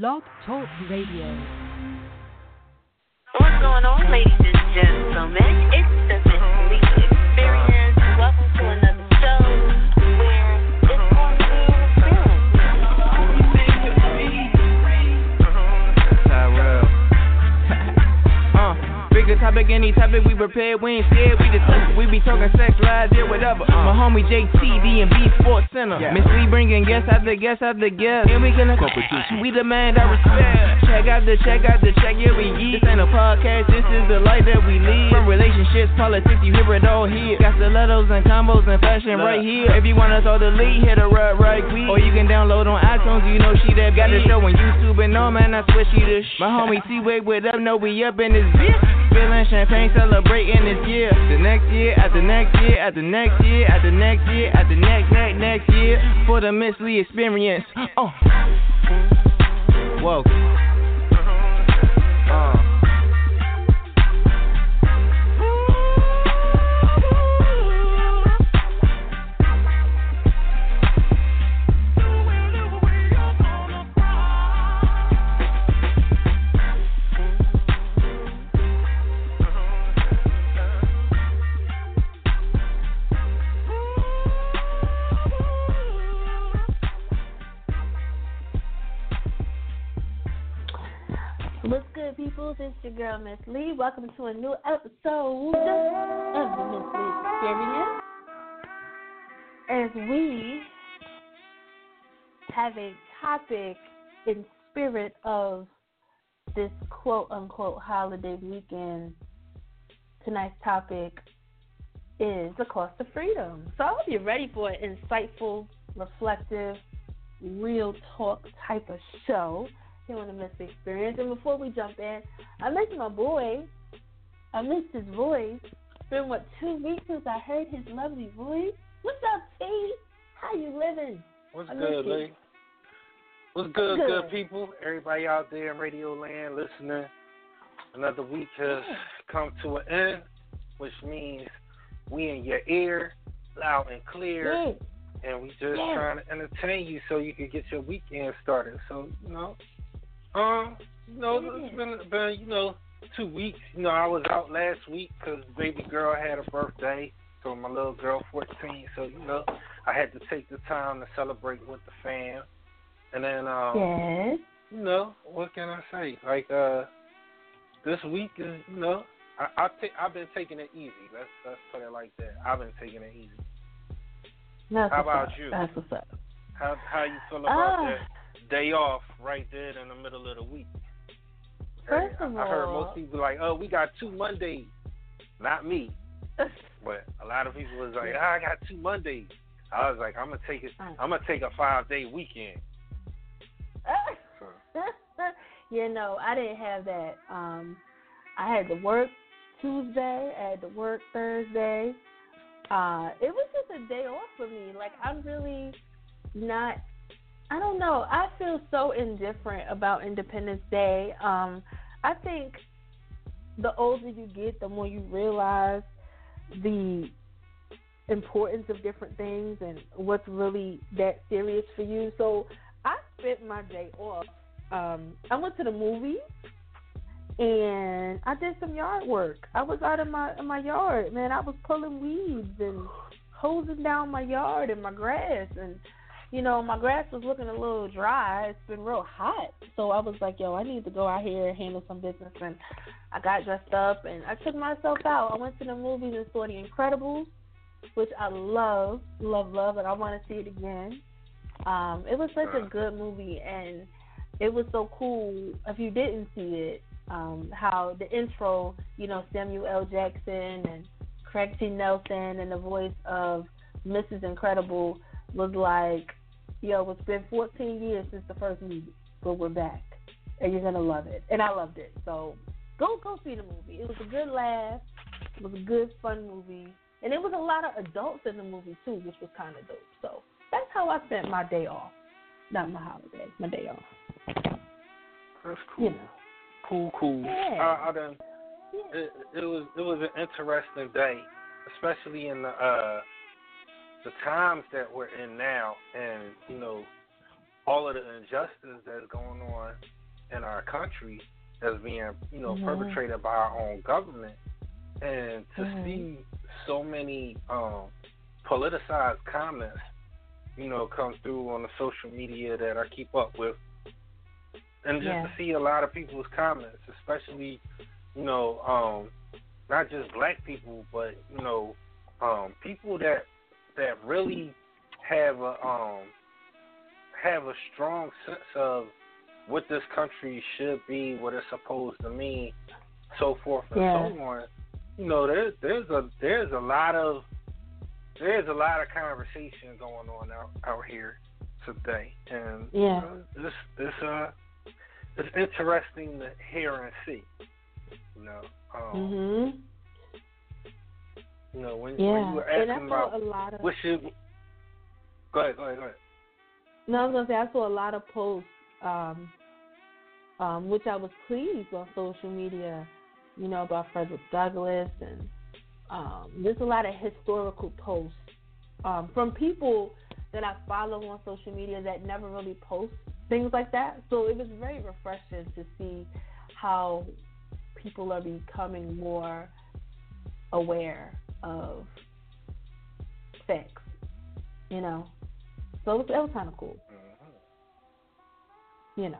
Blog Talk Radio. What's going on, ladies and gentlemen? It's bigger topic, any topic we prepared, we ain't scared, we just we be talking sex, lies, yeah, whatever. Uh. My homie JT, D&B Sports Center. Miss Lee bringing guest after guest after guests. And we gonna competition. We demand our respect. Check out the check out the check, yeah, we eat. This ain't a podcast, this is the life that we lead. From relationships, politics, you hear it all here. Got the stilettos and combos and fashion right here. If you wanna throw the lead, hit her up right quick. Or you can download on iTunes, you know she that got the show on YouTube and all, man, I swear she the sh- My homie T-Wade with up, know we up in this bitch. Feeling champagne, celebrating this year. The next year, at the next year, at the next year, at the next year, at the next, next, next year. For the Miss Lee experience. Oh. Whoa. Lee. Welcome to a new episode of the Miss Lee Experience. As we have a topic in spirit of this quote unquote holiday weekend, tonight's topic is the cost of freedom. So I hope you're ready for an insightful, reflective, real talk type of show here on the Miss Lee Experience. And before we jump in, I miss my boy. I miss his voice. It's been what two weeks since I heard his lovely voice. What's up, T? How you living? What's I good, you. Lee? What's good, Good. good people? Everybody out there in Radio Land listening. Another week has come to an end, which means we in your ear, loud and clear, Yeah. and we just Yeah. trying to entertain you so you can get your weekend started. So you know, um, you know, it's been been you know two weeks. You know, I was out last week because baby girl had a birthday. So my little girl, 14. So you know, I had to take the time to celebrate with the fam. And then, um, Yes. you know, what can I say? Like, uh, this week is, you know, I, I ta- I've been taking it easy. Let's let's put it like that. I've been taking it easy. That's How about up. you? That's what's up. How how you feel about Ah. that day off right there in the middle of the week? First I, of I heard most people like, oh, we got two Mondays. Not me, but a lot of people was like, ah, I got two Mondays. I was like, I'm gonna take it. Mm. I'm gonna take a five day weekend. So, yeah, no, I didn't have that. Um, I had to work Tuesday. I had to work Thursday. Uh, it was just a day off for me. Like I'm really not. I don't know. I feel so indifferent about Independence Day. Um, I think the older you get, the more you realize the importance of different things and what's really that serious for you. So I spent my day off. Um, I went to the movies and I did some yard work. I was out in my in my yard, man. I was pulling weeds and hosing down my yard and my grass and you know, my grass was looking a little dry. It's been real hot. So I was like, yo, I need to go out here and handle some business and I got dressed up and I took myself out. I went to the movies and saw The Incredibles, which I love, love, love, and I want to see it again. Um, it was such a good movie, and it was so cool. If you didn't see it, um, how the intro, you know, Samuel L. Jackson and Craig T. Nelson, and the voice of Mrs. Incredible was like, "Yo, it's been 14 years since the first movie, but we're back, and you're gonna love it." And I loved it. So go go see the movie. It was a good laugh. It was a good fun movie, and it was a lot of adults in the movie too, which was kind of dope. So that's how I spent my day off. Not my holiday, my day off. that's cool. You know. Cool, cool. Yeah. I, I done, it, it was it was an interesting day, especially in the uh the times that we're in now, and you know, all of the injustice that's going on in our country that's being, you know, perpetrated by our own government, and to Mhm. see so many um, politicized comments, you know, come through on the social media that I keep up with, and just Yeah. to see a lot of people's comments, especially, you know, um, not just black people, but you know, um, people that that really have a um, have a strong sense of what this country should be, what it's supposed to mean, so forth and Yeah. so on. You know, there's there's a there's a lot of there's a lot of conversation going on out out here today, and Yeah. uh, it's it's uh it's interesting to hear and see. You know, um, Mhm. You know when, Yeah. when you were and I asking saw about a lot of. what should go ahead, go ahead, go ahead. No, I was gonna say I saw a lot of posts, um, um, which I was pleased on social media. You know about Frederick Douglass and um, there's a lot of historical posts um, from people that I follow on social media that never really post things like that. So it was very refreshing to see how people are becoming more aware of sex, You know, so it was, that was kind of cool. Mhm. you know.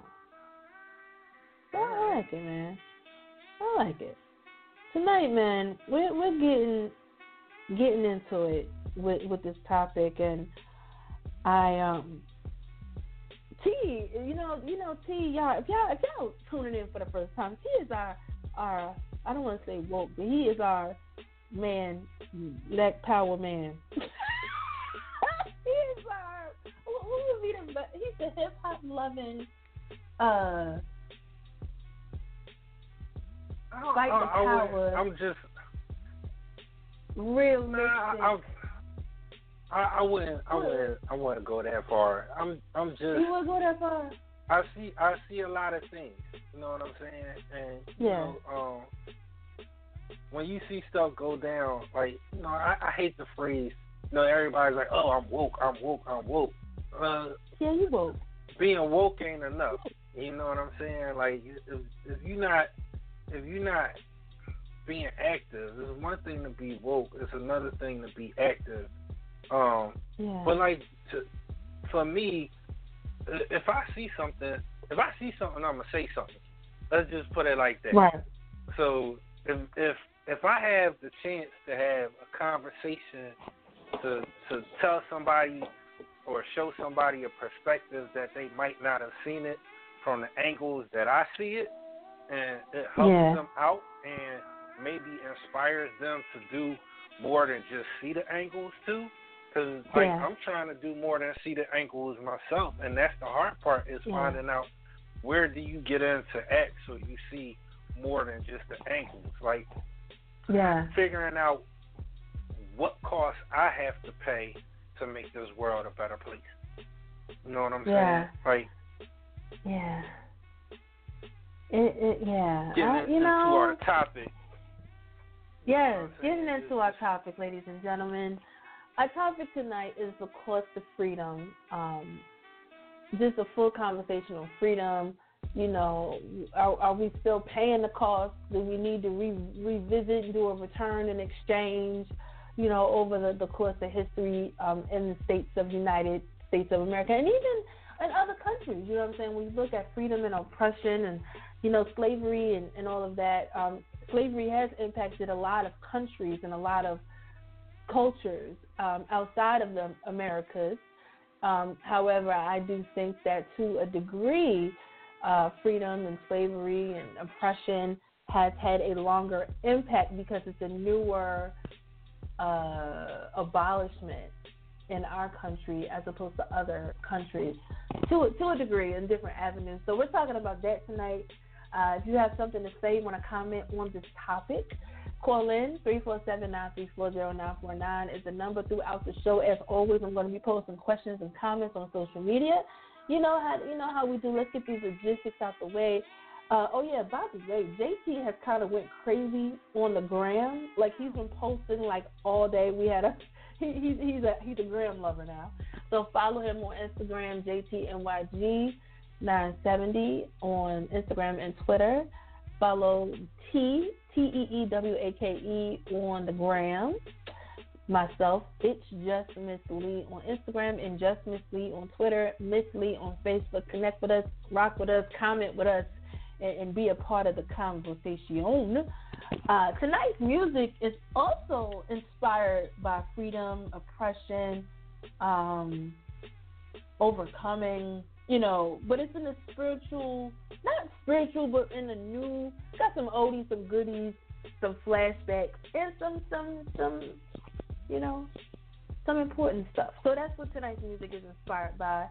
So I like it, man. I like it. Tonight, man, we're we're getting getting into it with with this topic, and I um T, you know, you know T, y'all, if y'all if y'all tuning in for the first time, T is our our I don't want to say woke, but he is our man, black power man. he is our who, who would be the be- he's the hip hop loving uh I, Fight the I, I would- power. I'm just real nah, I, I, I wouldn't I wouldn't I wouldn't go that far. I'm I'm just You would go that far? I see I see a lot of things. You know what I'm saying? And you Yeah. know, um when you see stuff go down, like, you know, I, I hate the phrase, you know, everybody's like, Oh, I'm woke, I'm woke, I'm woke. Uh Yeah, you woke. being woke ain't enough. You know what I'm saying? Like if if you not if you're not being active, it's one thing to be woke, it's another thing to be active. Um Yeah. but like to, for me, if I see something, if I see something, I'm gonna say something. Let's just put it like that. right. So if if if I have the chance to have a conversation to to tell somebody or show somebody a perspective that they might not have seen it from the angles that I see it, and it helps Yeah. them out and maybe inspires them to do more than just see the angles too. Because like Yeah. I'm trying to do more than see the angles myself, and that's the hard part is Yeah. finding out where do you get into X so you see more than just the angles. Like Yeah. figuring out what cost I have to pay to make this world a better place. You know what I'm Yeah. saying? Like Yeah. It, it yeah. getting I, into you know, our topic. Yes, getting into our topic, ladies and gentlemen. Our topic tonight is the cost of freedom. Um, just a full conversation on freedom. You know, are, are we still paying the cost? Do we need to re- revisit, do a return and exchange? You know, over the, the course of history um, in the states of the United States of America, and even in other countries. You know what I'm saying? You look at freedom and oppression, and you know, slavery and, and all of that. Um, slavery has impacted a lot of countries and a lot of cultures um, outside of the Americas. Um, however, I do think that to a degree, uh, freedom and slavery and oppression has had a longer impact because it's a newer uh, abolishment in our country as opposed to other countries to to a degree in different avenues. So we're talking about that tonight. Uh, if you have something to say, want to comment on this topic, call in 347-934-0949 is the number throughout the show. As always, I'm going to be posting questions and comments on social media. You know how you know how we do. Let's get these logistics out the way. Uh, oh yeah, by the way, JT has kind of went crazy on the gram. Like he's been posting like all day. We had a he, he's he's a he's a gram lover now. So follow him on Instagram, JTNYG970 on Instagram and Twitter. Follow T T E E W A K E on the gram. Myself, it's just Miss Lee on Instagram and just Miss Lee on Twitter. Miss Lee on Facebook. Connect with us, rock with us, comment with us, and, and be a part of the conversation. Uh, tonight's music is also inspired by freedom, oppression, um, overcoming, you know, but it's in a spiritual, not spiritual, but in a new, got some oldies, some goodies, some flashbacks, and some, some, some, you know, some important stuff. So that's what tonight's music is inspired by.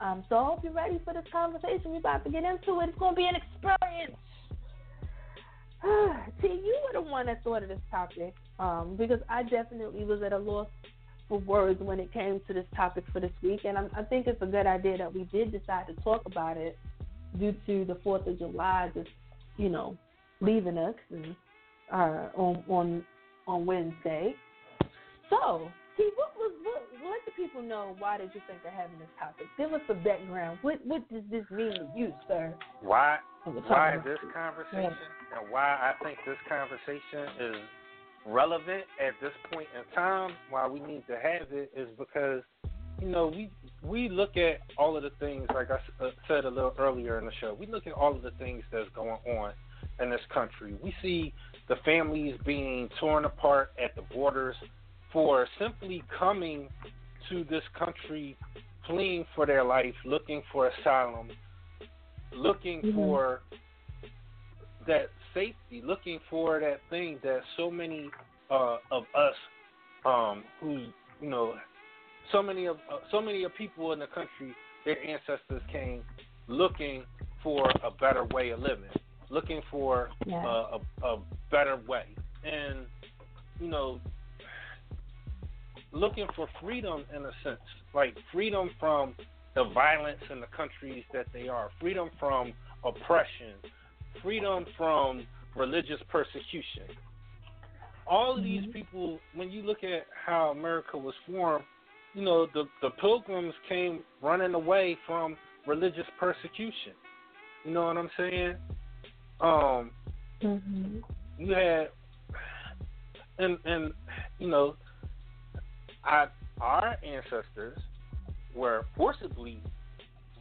Um, so I hope you're ready for this conversation. We're about to get into it. It's going to be an experience. See, you were the one that thought of this topic um, because I definitely was at a loss for words when it came to this topic for this week, and I'm, I think it's a good idea that we did decide to talk about it due to the Fourth of July just, you know, leaving us and, uh, on on on Wednesday. So, see, what was what, let the people know why did you think of having this topic? Give us some background. What what does this mean to you, sir? Why why this conversation and why I think this conversation is relevant at this point in time, why we need to have it is because you know we we look at all of the things like I uh, said a little earlier in the show. We look at all of the things that's going on in this country. We see the families being torn apart at the borders for simply coming to this country fleeing for their life, looking for asylum, looking Mhm. for that safety, looking for that thing that so many uh, of us, um, who you know, so many of uh, so many of people in the country, their ancestors came looking for a better way of living, looking for Yeah. uh, a, a better way, and you know, looking for freedom in a sense, like freedom from the violence in the countries that they are, freedom from oppression, freedom from religious persecution. All of these Mhm. people, when you look at how America was formed, you know, the, the pilgrims came running away from religious persecution. You know what I'm saying? Um, Mm-hmm. you had and and you know I, our ancestors were forcibly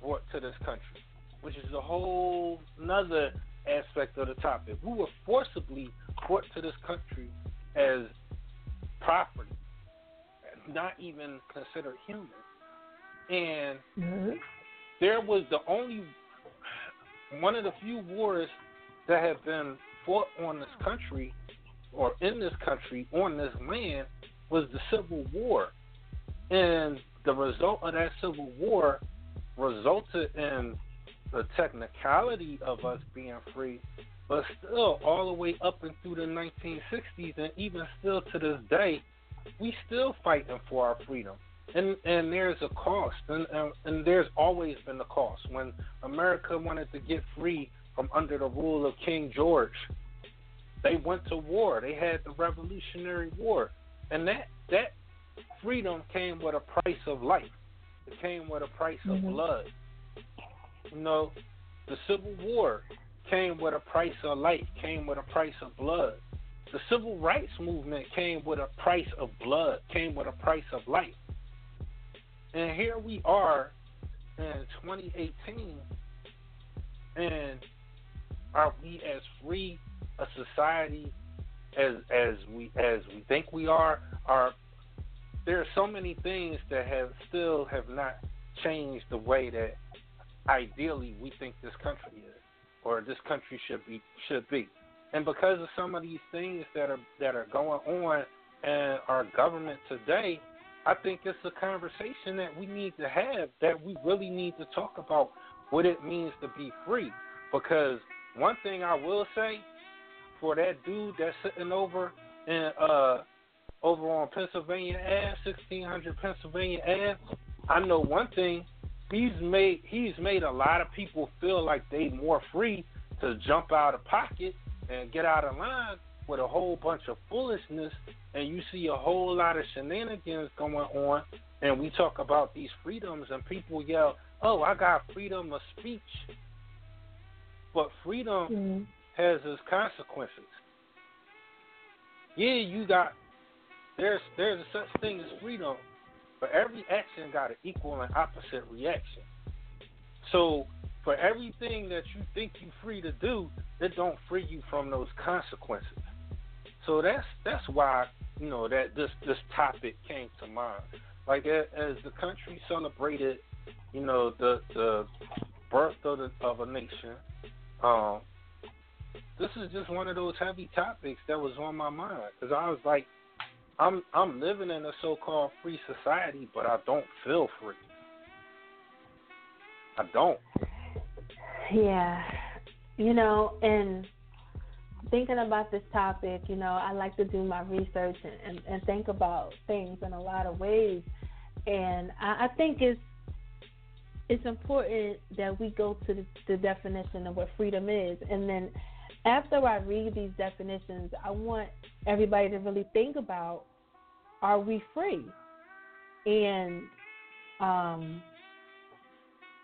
brought to this country, which is a whole another aspect of the topic. We were forcibly brought to this country as property, not even considered human. And Mm-hmm. there was the only one of the few wars that have been fought on this country or in this country on this land was the Civil War. And the result of that Civil War resulted in the technicality of us being free, but still all the way up and through the 1960s and even still to this day, we still fighting for our freedom. And and there's a cost, and, and and there's always been a cost. When America wanted to get free from under the rule of King George, they went to war. They had the Revolutionary War, and that that freedom came with a price of life. It came with a price of Mhm. blood. You know, the Civil War came with a price of life, came with a price of blood. The Civil Rights Movement came with a price of blood, came with a price of life. And here we are in 2018, and are we as free a society as as we as we think we are? Are there are so many things that have still have not changed the way that ideally we think this country is, or this country should be should be. And because of some of these things that are that are going on in our government today, I think it's a conversation that we need to have. That we really need to talk about what it means to be free. Because one thing I will say, for that dude that's sitting over in uh over on Pennsylvania Ave, sixteen hundred Pennsylvania Ave, I know one thing. He's made he's made a lot of people feel like they more free to jump out of pocket and get out of line with a whole bunch of foolishness and you see a whole lot of shenanigans going on and we talk about these freedoms and people yell, Oh, I got freedom of speech but freedom Mm-hmm. Has its consequences. Yeah, you got there's there's a such thing as freedom, but every action got an equal and opposite reaction. So for everything that you think you're free to do, it don't free you from those consequences. So that's that's why you know that this this topic came to mind. Like as the country celebrated, you know the the birth of the, of a nation. Um, this is just one of those heavy topics that was on my mind because I was like, I'm I'm living in a so-called free society, but I don't feel free. I don't. Yeah. You know, and thinking about this topic, you know, I like to do my research and, and, and think about things in a lot of ways. And I, I think it's it's important that we go to the, the definition of what freedom is. And then after I read these definitions, I want everybody to really think about are we free? And um,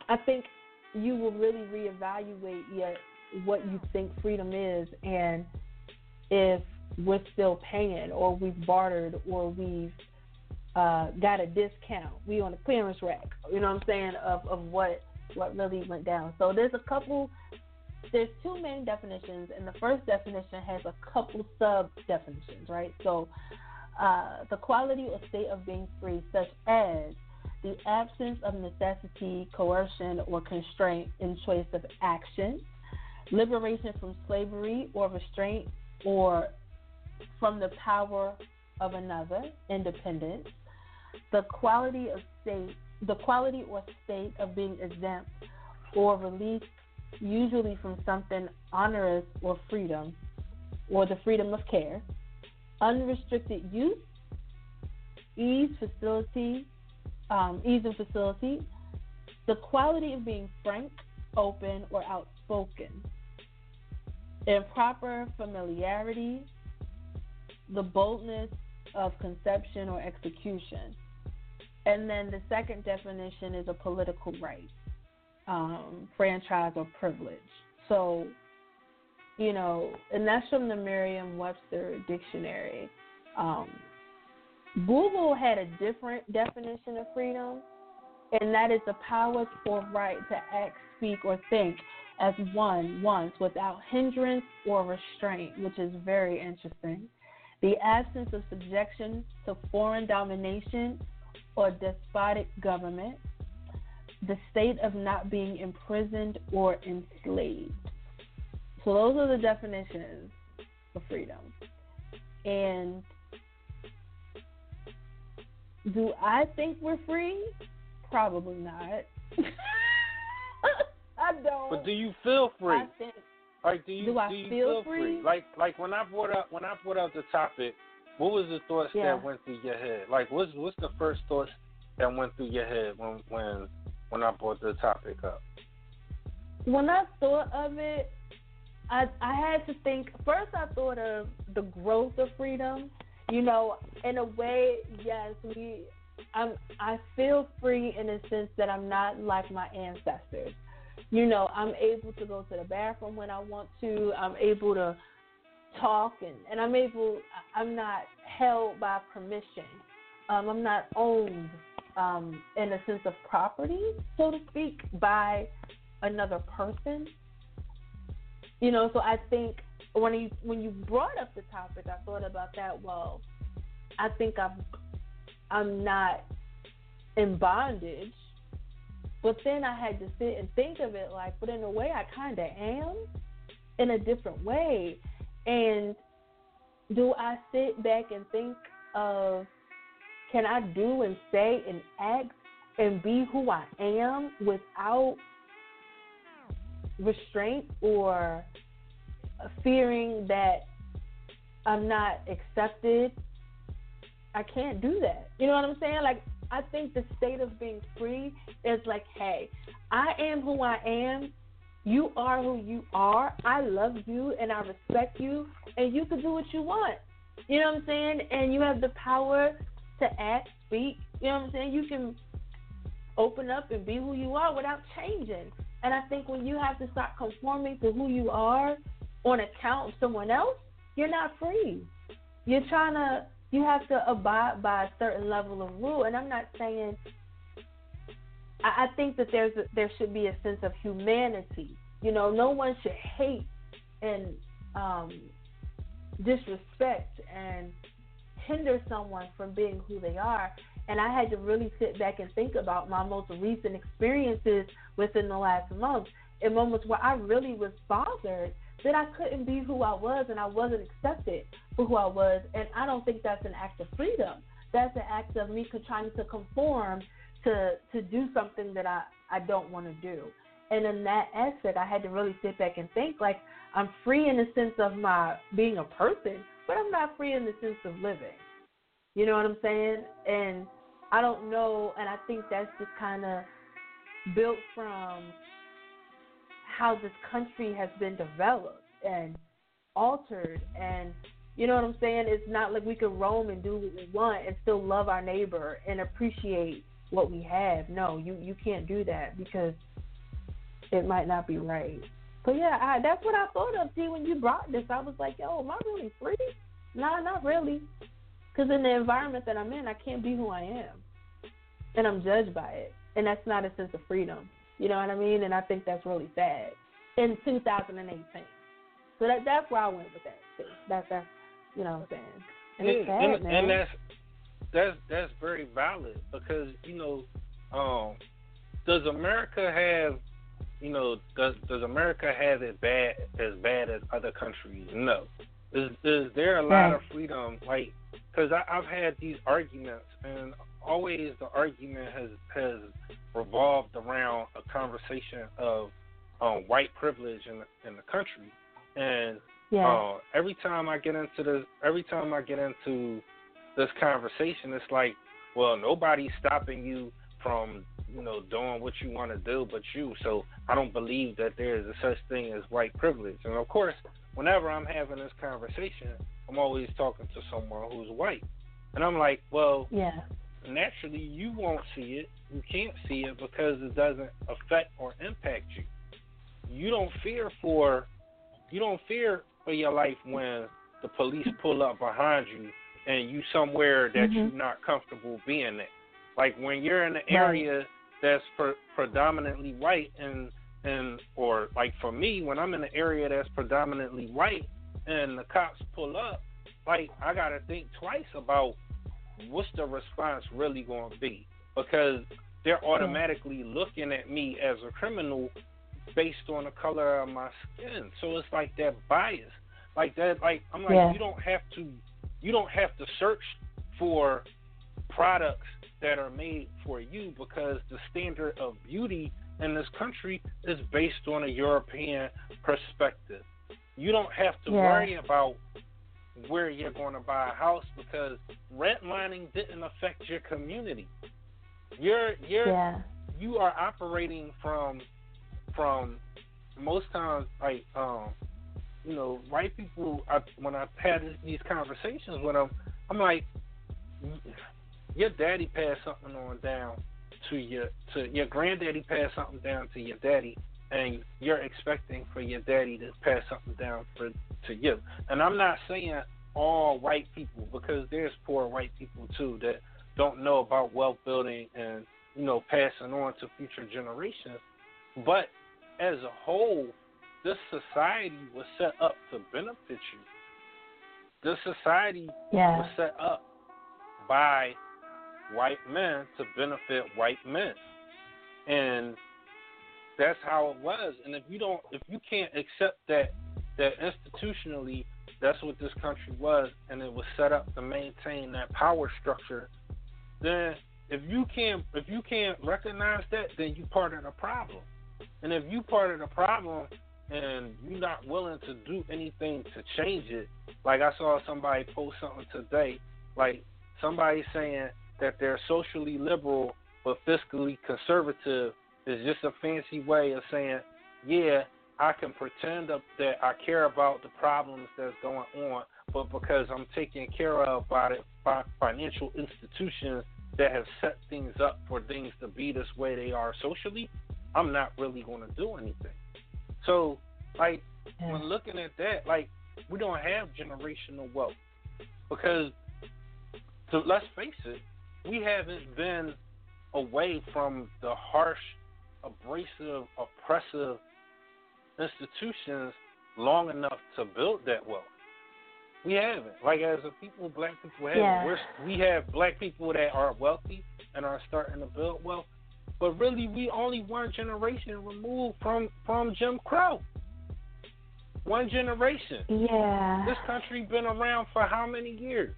I think you will really reevaluate what you think freedom is and if we're still paying or we've bartered or we've uh, got a discount. We on the clearance rack. You know what I'm saying of of what what really went down. So there's a couple. There's two main definitions, and the first definition has a couple sub definitions, right? So uh, the quality or state of being free, such as the absence of necessity, coercion, or constraint in choice of action, liberation from slavery or restraint, or from the power of another, independence, the quality of state, the quality or state of being exempt or released, usually from something onerous or freedom, or the freedom of care, unrestricted use, ease, facility, um, ease and facility, the quality of being frank, open, or outspoken, improper familiarity, the boldness of conception or execution. And then the second definition is a political right, um, franchise or privilege. So, you know, and that's from the Merriam Webster Dictionary. Um, Google had a different definition of freedom, and that is the power or right to act, speak, or think as one once without hindrance or restraint, which is very interesting. The absence of subjection to foreign domination or despotic government. The state of not being imprisoned or enslaved. So, those are the definitions of freedom. And do I think we're free? Probably not. I don't. But do you feel free? I think Like, do you Do I you feel free? free? Like, like when I brought up when I brought up the topic, what was the thoughts Yeah. that went through your head? Like, what's what's the first thoughts that went through your head when when when I brought the topic up? when I thought of it, I I had to think. First, I thought of the growth of freedom. You know, in a way, yes, we. I'm. I feel free in the sense that I'm not like my ancestors. You know, I'm able to go to the bathroom when I want to. I'm able to talk, and and I'm able. I'm not held by permission. Um, I'm not owned um, in a sense of property, so to speak, by another person. You know, so I think when you when you brought up the topic, I thought about that. Well, I think I'm I'm not in bondage, but then I had to sit and think of it like, but in a way, I kind of am, in a different way. And do I sit back and think of can I do and say and act and be who I am without restraint or fearing that I'm not accepted, I can't do that. You know what I'm saying? Like, I think the state of being free is like, hey, I am who I am, you are who you are. I love you and I respect you, and you can do what you want. You know what I'm saying? And you have the power to act, speak. You know what I'm saying? You can open up and be who you are without changing. And I think when you have to start conforming to who you are on account of someone else, you're not free. You're trying to, you have to abide by a certain level of rule. And I'm not saying I, I think that there's a, there should be a sense of humanity. You know, no one should hate and um, disrespect and hinder someone from being who they are. And I had to really sit back and think about my most recent experiences within the last month in moments where I really was bothered that I couldn't be who I was and I wasn't accepted for who I was. And I don't think that's an act of freedom. That's an act of me trying to conform to to do something that I I don't want to do. And in that aspect, I had to really sit back and think like I'm free in the sense of my being a person, but I'm not free in the sense of living. You know what I'm saying? And I don't know, and I think that's just kind of built from how this country has been developed and altered and you know what I'm saying? It's not like we can roam and do what we want and still love our neighbor and appreciate what we have. No, you you can't do that because it might not be right. But yeah, I, that's what I thought of. See, when you brought this, I was like, yo, am I really free? Nah, not really. Because in the environment that I'm in, I can't be who I am, and I'm judged by it, and that's not a sense of freedom. You know what I mean? And I think that's really sad in 2018. So that that's where I went with that. Too. That's that's you know what I'm saying. And yeah, it's sad, and, man. and that's that's that's very valid because you know, um, does America have, you know, does does America have it bad as bad as other countries? No. Is is there a lot of freedom? Like, because I've had these arguments, and always the argument has has revolved around a conversation of um, white privilege in the, in the country, and yeah. uh, every time I get into this, every time I get into this conversation, it's like, well, nobody's stopping you from, you know, doing what you want to do but you. So I don't believe that there is a such thing as white privilege. And of course, whenever I'm having this conversation, I'm always talking to someone who's white. And I'm like, well, yeah. naturally you won't see it. You can't see it because it doesn't affect or impact you. You don't fear for you don't fear for your life when the police pull up behind you and you somewhere that Mhm. you're not comfortable being at. Like when you're in an area that's pre- predominantly white and and or like for me when I'm in an area that's predominantly white and the cops pull up, like I gotta think twice about what's the response really to be because they're automatically looking at me as a criminal based on the color of my skin. So it's like that bias, like that. Like I'm like Yeah. you don't have to, you don't have to search for products that are made for you because the standard of beauty in this country is based on a European perspective. You don't have to Yeah. worry about where you're going to buy a house because redlining didn't affect your community. You're you're Yeah. you are operating from from most times like um you know white people I, when I've had these conversations with them I'm like your daddy passed something on down to your to your granddaddy passed something down to your daddy and you're expecting for your daddy to pass something down for to you. And I'm not saying all white people because there's poor white people too that don't know about wealth building and you know passing on to future generations. But as a whole this society was set up to benefit you. This society Yeah. was set up by white men to benefit white men. And that's how it was. And if you don't if you can't accept that that institutionally that's what this country was and it was set up to maintain that power structure then if you can't if you can't recognize that then you part of the problem. And if you part of the problem and you're not willing to do anything to change it like i saw somebody post something today like somebody saying that they're socially liberal but fiscally conservative is just a fancy way of saying yeah, I can pretend that I care about the problems that's going on, but because I'm taken care of by, the, by financial institutions that have set things up for things to be this way they are socially, I'm not really going to do anything. So, like, when looking at that, like, we don't have generational wealth because, to, let's face it, we haven't been away from the harsh, abrasive, oppressive institutions long enough to build that wealth. We haven't. Like as a people, black people haven't. Yeah. We're, we have black people that are wealthy and are starting to build wealth, but really we only one generation removed from from Jim Crow. One generation. Yeah. This country been around for how many years?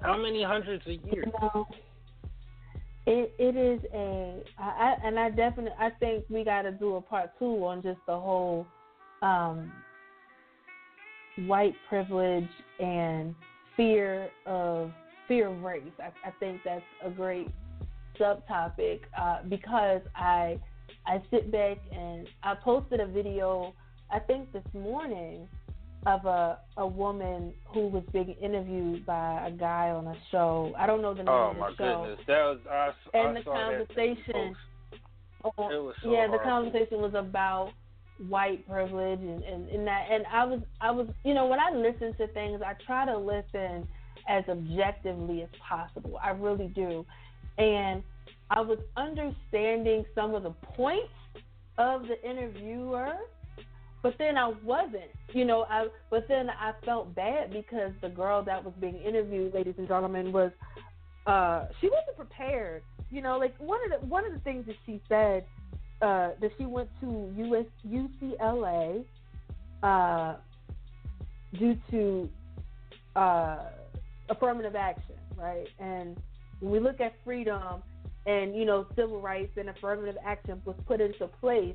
How many hundreds of years? You know, it it is a I, and I definitely I think we got to do a part two on just the whole um, white privilege and fear of fear of race. I, I think that's a great subtopic uh, because I I sit back and I posted a video I think this morning of a a woman who was being interviewed by a guy on a show. I don't know the name oh, of the show. Oh my goodness, that was I, and I the saw conversation. Oh, it was so yeah, the conversation was about white privilege and, and, and that and I was I was you know when I listen to things I try to listen as objectively as possible. I really do. And I was understanding some of the points of the interviewer but then I wasn't, you know. I but then I felt bad because the girl that was being interviewed, ladies and gentlemen, was uh she wasn't prepared. You know, like one of the one of the things that she said uh that she went to US UCLA uh due to uh affirmative action, right? And when we look at freedom and you know civil rights and affirmative action was put into place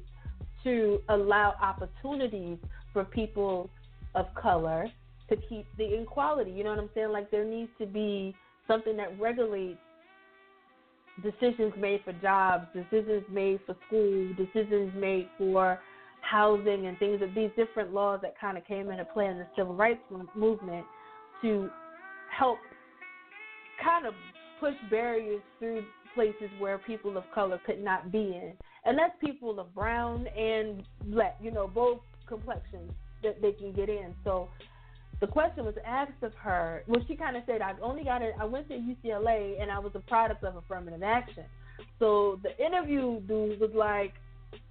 to allow opportunities for people of color to keep the equality. You know what I'm saying? Like there needs to be something that regulates decisions made for jobs, decisions made for school, decisions made for housing and things of these different laws that kind of came into play in the civil rights movement to help kind of push barriers through places where people of color could not be in. And that's people of brown and black, you know, both complexions that they can get in. So the question was asked of her. Well, she kind of said, I only got it, I went to UCLA and I was a product of affirmative action. So the interview dude was like,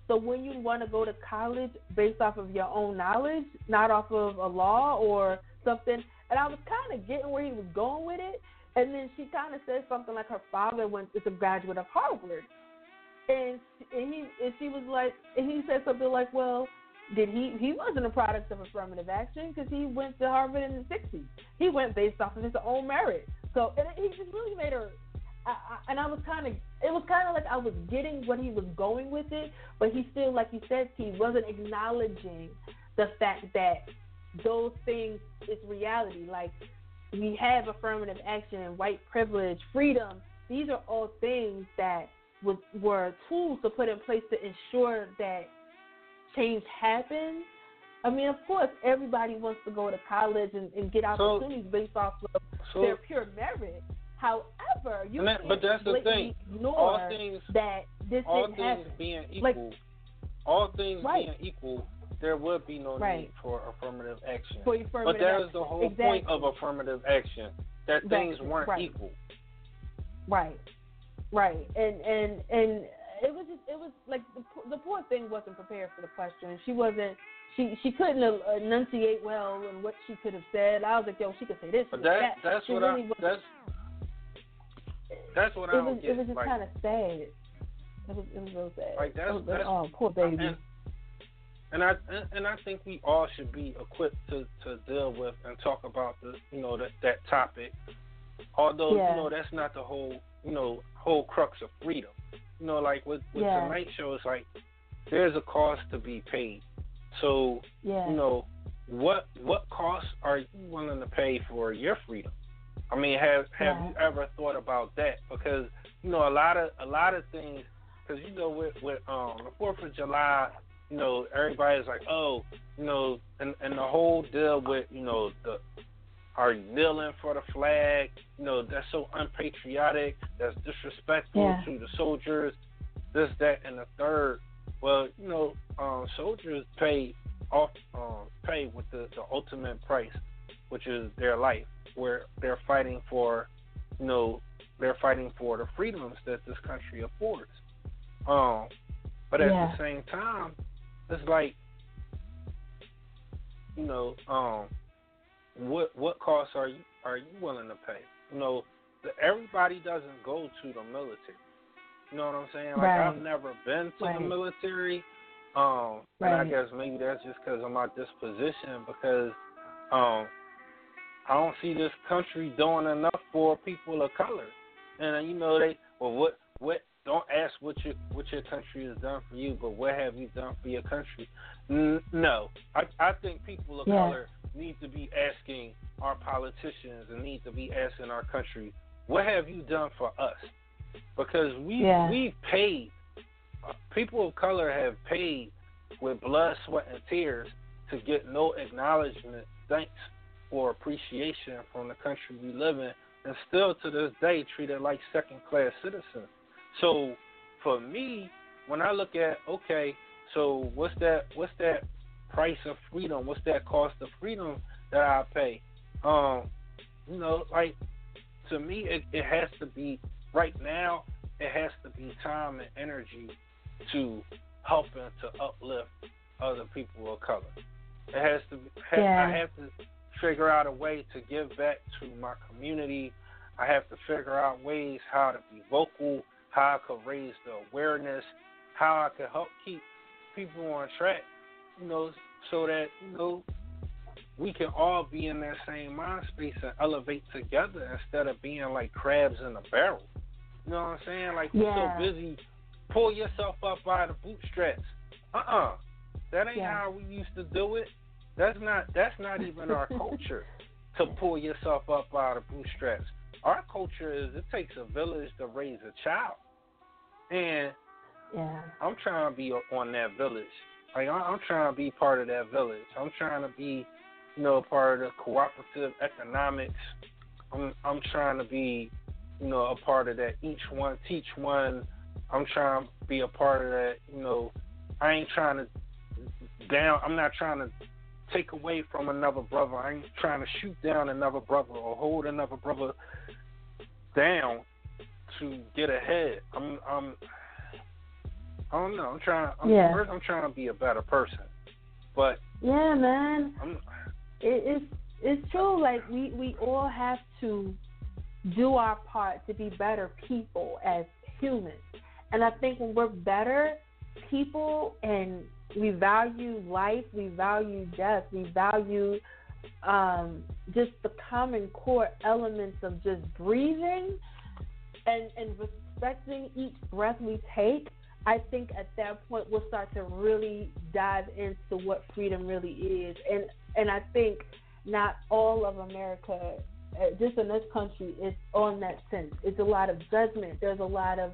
so when you want to go to college based off of your own knowledge, not off of a law or something, and I was kind of getting where he was going with it. And then she kind of said something like her father went is a graduate of Harvard, and and he and she was like, and he said something like, well, did he he wasn't a product of affirmative action because he went to Harvard in the '60s. He went based off of his own merit. So and he just really made her. I, I, and I was kind of, it was kind of like I was getting what he was going with it, but he still, like you said, he wasn't acknowledging the fact that those things is reality. Like we have affirmative action white privilege, freedom. These are all things that was, were tools to put in place to ensure that change happens. I mean, of course, everybody wants to go to college and, and get opportunities so, based off of so, their pure merit. However, you that, can't but that's the thing. ignore all things, that this all things happen. being equal, Like, all things right. being equal, there would be no Right. need for affirmative action. For but affirmative that is action. the whole exactly. point of affirmative action. That things Exactly. weren't Right. equal. Right, right, and and and it was just it was like the the poor thing wasn't prepared for the question. She wasn't. She she couldn't enunciate well and what she could have said. I was like, yo, she could say this. But that that. that's She what really I that's that's what I was get. it was just like, kind of sad. It was it was real sad. Like, that's- was- that's- oh poor baby. and, and I and- and I think we all should be equipped to to deal with and talk about the you know that that topic. Although Yeah. you know that's not the whole you know whole crux of freedom. You know, like with with Yeah. tonight show, it's like there's a cost to be paid. So yeah. you know what what costs are you willing to pay for your freedom? I mean, have have Yeah. you ever thought about that? Because you know a lot of a lot of things because you know with with um the Fourth of July, you know everybody's like, oh, you know, and and the whole deal with you know the are kneeling for the flag, you know, that's so unpatriotic, that's disrespectful Yeah. to the soldiers, this, that, and the third. Well, you know, um, soldiers pay off, um, pay with the, the ultimate price, which is their life, where they're fighting for, you know, they're fighting for the freedoms that this country affords. Um, but at Yeah. the same time, it's like, you know, um, what what costs are you are you willing to pay? You know, the, everybody doesn't go to the military. You know what I'm saying? Like Right. I've never been to the Right. military. Um, and I guess maybe that's just because of my disposition. Because um, I don't see this country doing enough for people of color. And uh, you know they well what what don't ask what your what your country has done for you, but what have you done for your country? N- no, I I think people of Yeah. color need to be asking our politicians and need to be asking our country, what have you done for us? Because we Yeah. we've paid. uh, People of color have paid with blood, sweat, and tears to get no acknowledgement, thanks, or appreciation from the country we live in, and still to this day treated like second class citizens. So for me, when I look at okay, so what's that what's that price of freedom? What's that cost of freedom that I pay? Um, you know, like to me it, it has to be right now, it has to be time and energy to helping to uplift other people of color. It has to be Yeah. I have to figure out a way to give back to my community. I have to figure out ways how to be vocal, how I could raise the awareness, how I could help keep people on track, you know, so that, you know, we can all be in that same mind space and elevate together instead of being like crabs in a barrel. You know what I'm saying? Like you're Yeah. so busy, pull yourself up by the bootstraps. Uh-uh. That ain't Yeah. how we used to do it. That's not that's not even our culture to pull yourself up by the bootstraps. Our culture is it takes a village to raise a child. And Yeah. I'm trying to be on that village. Like I- I'm trying to be part of that village. I'm trying to be, you know, part of the cooperative economics. I'm I'm trying to be, you know, a part of that. Each one teach one. I'm trying to be a part of that. You know, I ain't trying to down. I'm not trying to take away from another brother. I ain't trying to shoot down another brother or hold another brother down to get ahead. I'm I'm I don't know. I'm trying. I'm, Yeah. First, I'm trying to be a better person, but Yeah, man. I'm. it, it's it's true. Like we we all have to do our part to be better people as humans, and I think when we're better people and we value life, we value death, we value um, just the common core elements of just breathing and and respecting each breath we take. I think at that point we'll start to really dive into what freedom really is, and and I think not all of America, uh, just in this country, is on that sense. It's a lot of judgment. There's a lot of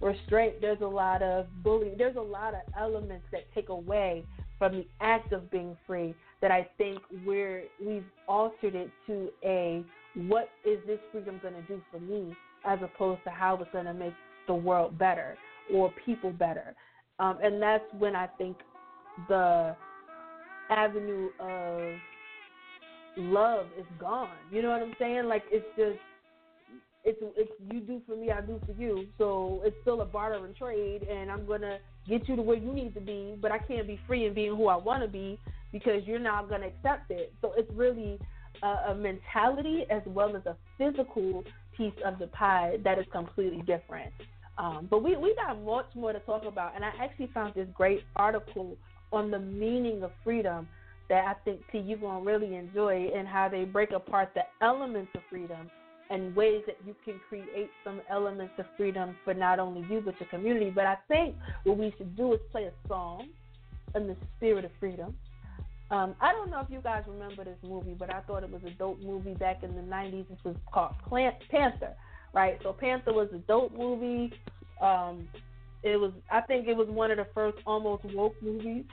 restraint. There's a lot of bullying. There's a lot of elements that take away from the act of being free. That I think we're we've altered it to a what is this freedom going to do for me, as opposed to how it's going to make the world better or people better. Um, and that's when I think the avenue of love is gone. You know what I'm saying? Like it's just it's it's you do for me, I do for you. So it's still a barter and trade, and I'm gonna get you to where you need to be, but I can't be free in being who I want to be because you're not gonna accept it. So it's really a, a mentality as well as a physical piece of the pie that is completely different. Um, but we, we got much more to talk about, and I actually found this great article on the meaning of freedom that I think Tee you're gonna really enjoy, and how they break apart the elements of freedom and ways that you can create some elements of freedom for not only you but your community. But I think what we should do is play a song in the spirit of freedom. Um, I don't know if you guys remember this movie, but I thought it was a dope movie back in the '90s. This was called Plant Panther, right? So Panther was a dope movie. Um, it was, I think, it was one of the first almost woke movies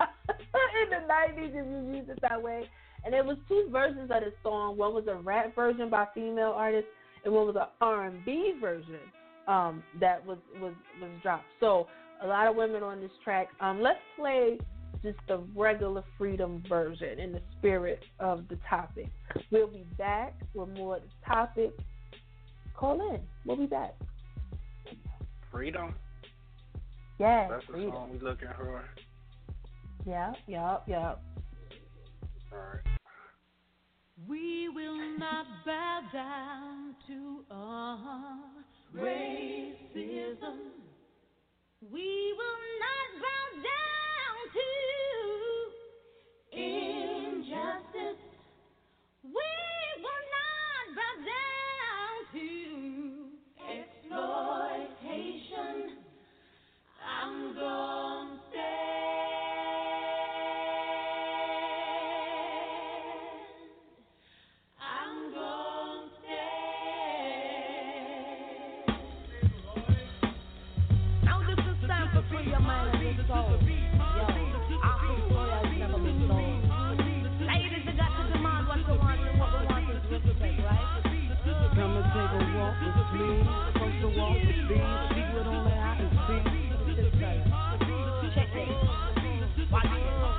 in the '90s, if you use it that way. And there was two versions of the song. One was a rap version by female artists, and one was an R&B version um, that was, was was dropped. So a lot of women on this track. Um, let's play just the regular freedom version in the spirit of the topic. We'll be back with more of the topic. Call in. We'll be back. Freedom. Yes. That's freedom. the song we looking for. Yeah, yeah, yeah. All right. We will not bow down to racism. We will not bow down to injustice. We will not bow down to exploitation. I'm going me. Punch the wall see. Check it.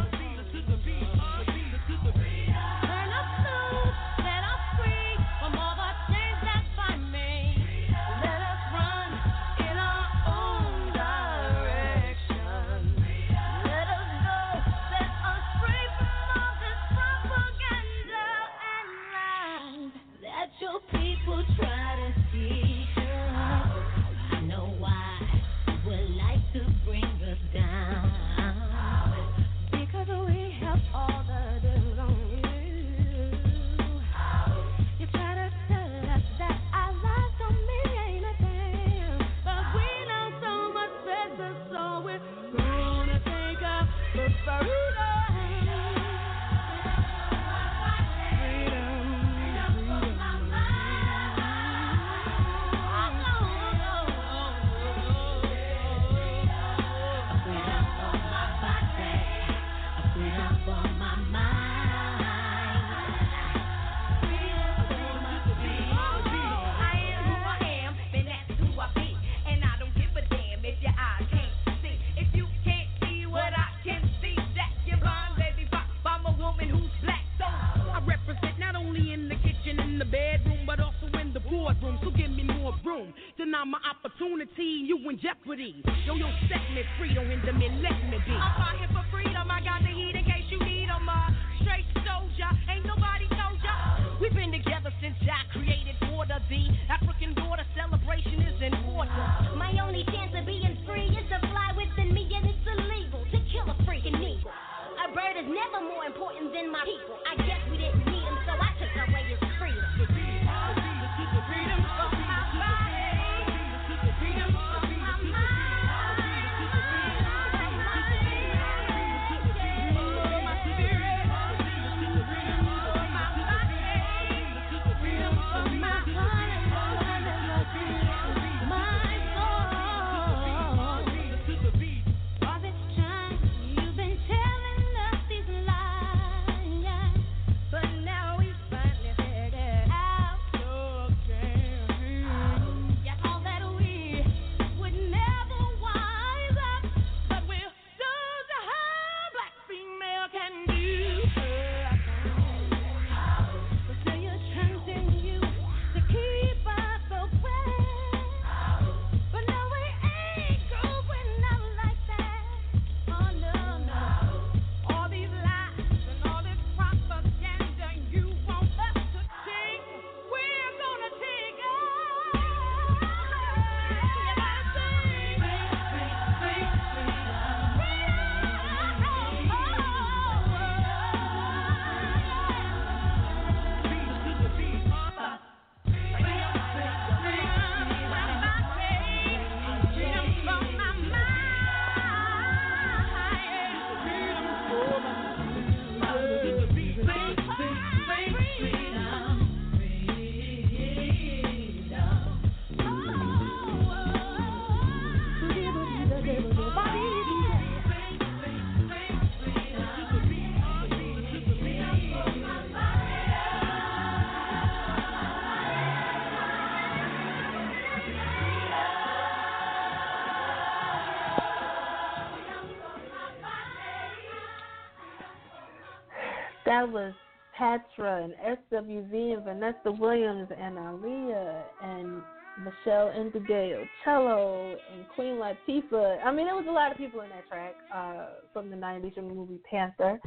Was Patra and SWV and Vanessa Williams and Aaliyah and Michelle Indigale, Cello and Queen Latifah. I mean, there was a lot of people in that track uh, from the 90s from the movie Panther.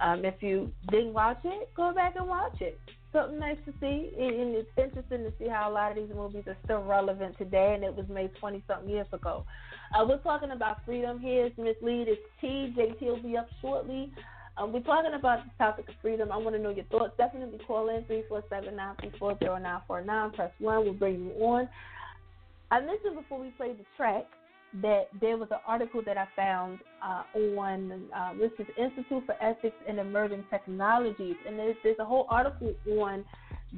Um, if you didn't watch it, go back and watch it. Something nice to see, and it's interesting to see how a lot of these movies are still relevant today, and it was made 20 something years ago. Uh, we're talking about freedom here. It's Miss Lee. It's Tee. JT will be up shortly. Um, we're talking about the topic of freedom. I want to know your thoughts. Definitely call in 347-934-0949. Press 1. We'll bring you on. I mentioned before we played the track that there was an article that I found uh, on uh, this is Institute for Ethics and Emerging Technologies, and there's, there's a whole article on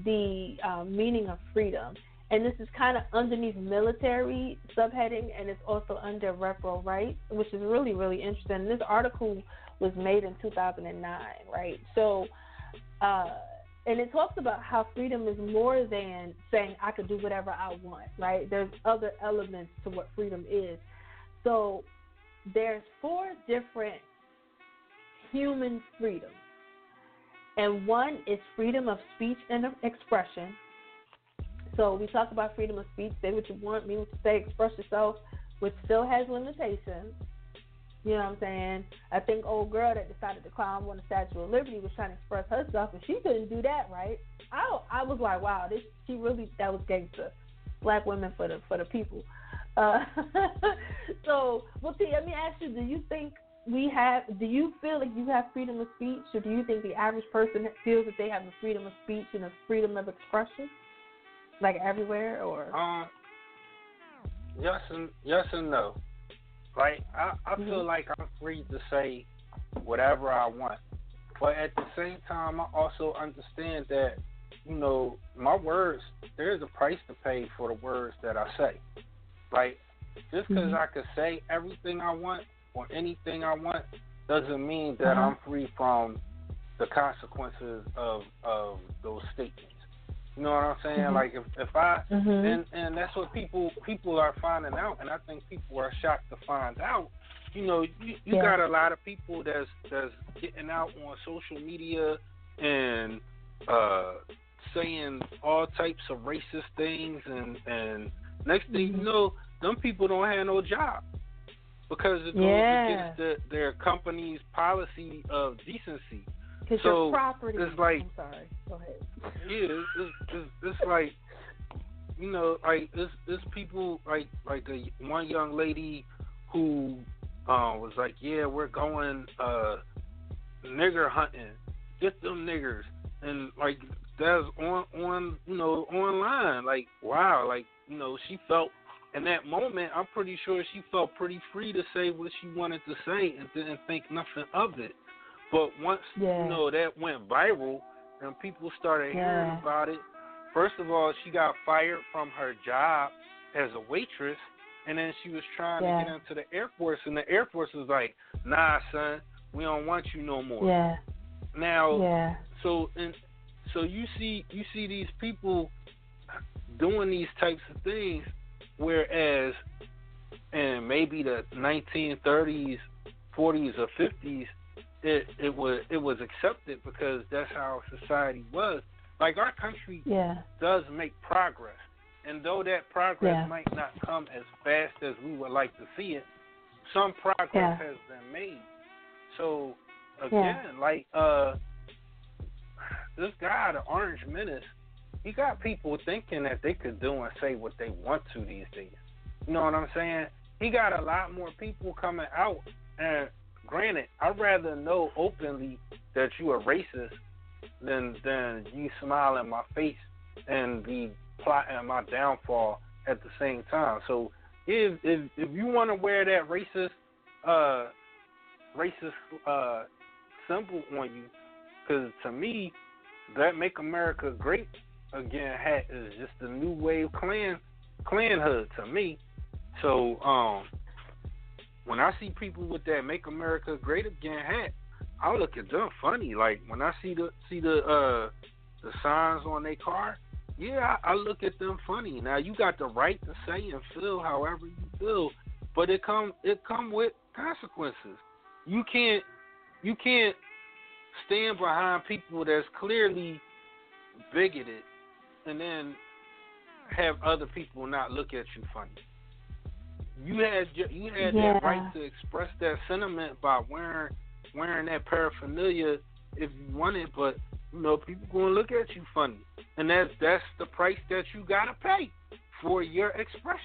the uh, meaning of freedom. And this is kind of underneath military subheading, and it's also under repro rights, which is really, really interesting. This article was made in 2009, right? So, uh, and it talks about how freedom is more than saying I could do whatever I want, right? There's other elements to what freedom is. So, there's four different human freedoms, and one is freedom of speech and expression. So we talk about freedom of speech, say what you want, mean what you say, express yourself, which still has limitations. You know what I'm saying? I think old girl that decided to climb on the Statue of Liberty was trying to express herself, and she couldn't do that, right? I I was like, wow, this she really that was gangster. Black women for the for the people. Uh, so, well, Tee, let me ask you: Do you think we have? Do you feel like you have freedom of speech, or do you think the average person feels that they have a freedom of speech and a freedom of expression, like everywhere, or? Um, yes and yes and no. Like I, I Mhm. feel like I'm free to say whatever I want, but at the same time, I also understand that you know my words. There is a price to pay for the words that I say. Like just because Mhm. I could say everything I want or anything I want doesn't mean that Uh-huh. I'm free from the consequences of of those statements. You know what I'm saying? Mhm. Like if if I Mhm. and and that's what people people are finding out, and I think people are shocked to find out. You know, you, you Yeah. got a lot of people that's that's getting out on social media and uh saying all types of racist things, and and next thing you Mhm. know, them people don't have no job because it goes Yeah. against the, their company's policy of decency. Because so, your property. it's like- I'm sorry. Go ahead. Yeah, it's, it's, it's, it's like you know, like it's it's people like like a one young lady who uh, was like, yeah, we're going uh, nigger hunting, get them niggers, and like that's on on you know online. Like wow, like you know she felt in that moment. I'm pretty sure she felt pretty free to say what she wanted to say and didn't think nothing of it. But once Yeah. you know that went viral and people started hearing about it, first of all, she got fired from her job as a waitress, and then she was trying Yeah. to get into the Air Force, and the Air Force was like, "Nah, son, we don't want you no more." Yeah. Now, Yeah. so and so you see you see these people doing these types of things, whereas in maybe the 1930s, 40s, or 50s, it it was it was accepted because that's how society was. Like our country Yeah. does make progress, and though that progress Yeah. might not come as fast as we would like to see it, some progress Yeah. has been made. So again, like uh, this guy, the Orange Menace, he got people thinking that they could do and say what they want to these days. You know what I'm saying? He got a lot more people coming out, and granted, I'd rather know openly that you are racist than than you smile in my face and be plotting my downfall at the same time. So if if if you want to wear that racist uh racist uh symbol on you, because to me that "Make America Great Again" hat is just the new wave Klan Klan hood to me. So um when I see people with that "Make America Great Again" hat, I look at them funny. Like when I see the see the uh the signs on their car, yeah, I, I look at them funny. Now you got the right to say and feel however you feel, but it come it come with consequences. You can't you can't stand behind people that's clearly bigoted, and then have other people not look at you funny. You had you had Yeah. that right to express that sentiment by wearing wearing that paraphernalia if you wanted, but you know people gonna look at you funny, and that's that's the price that you gotta pay for your expression.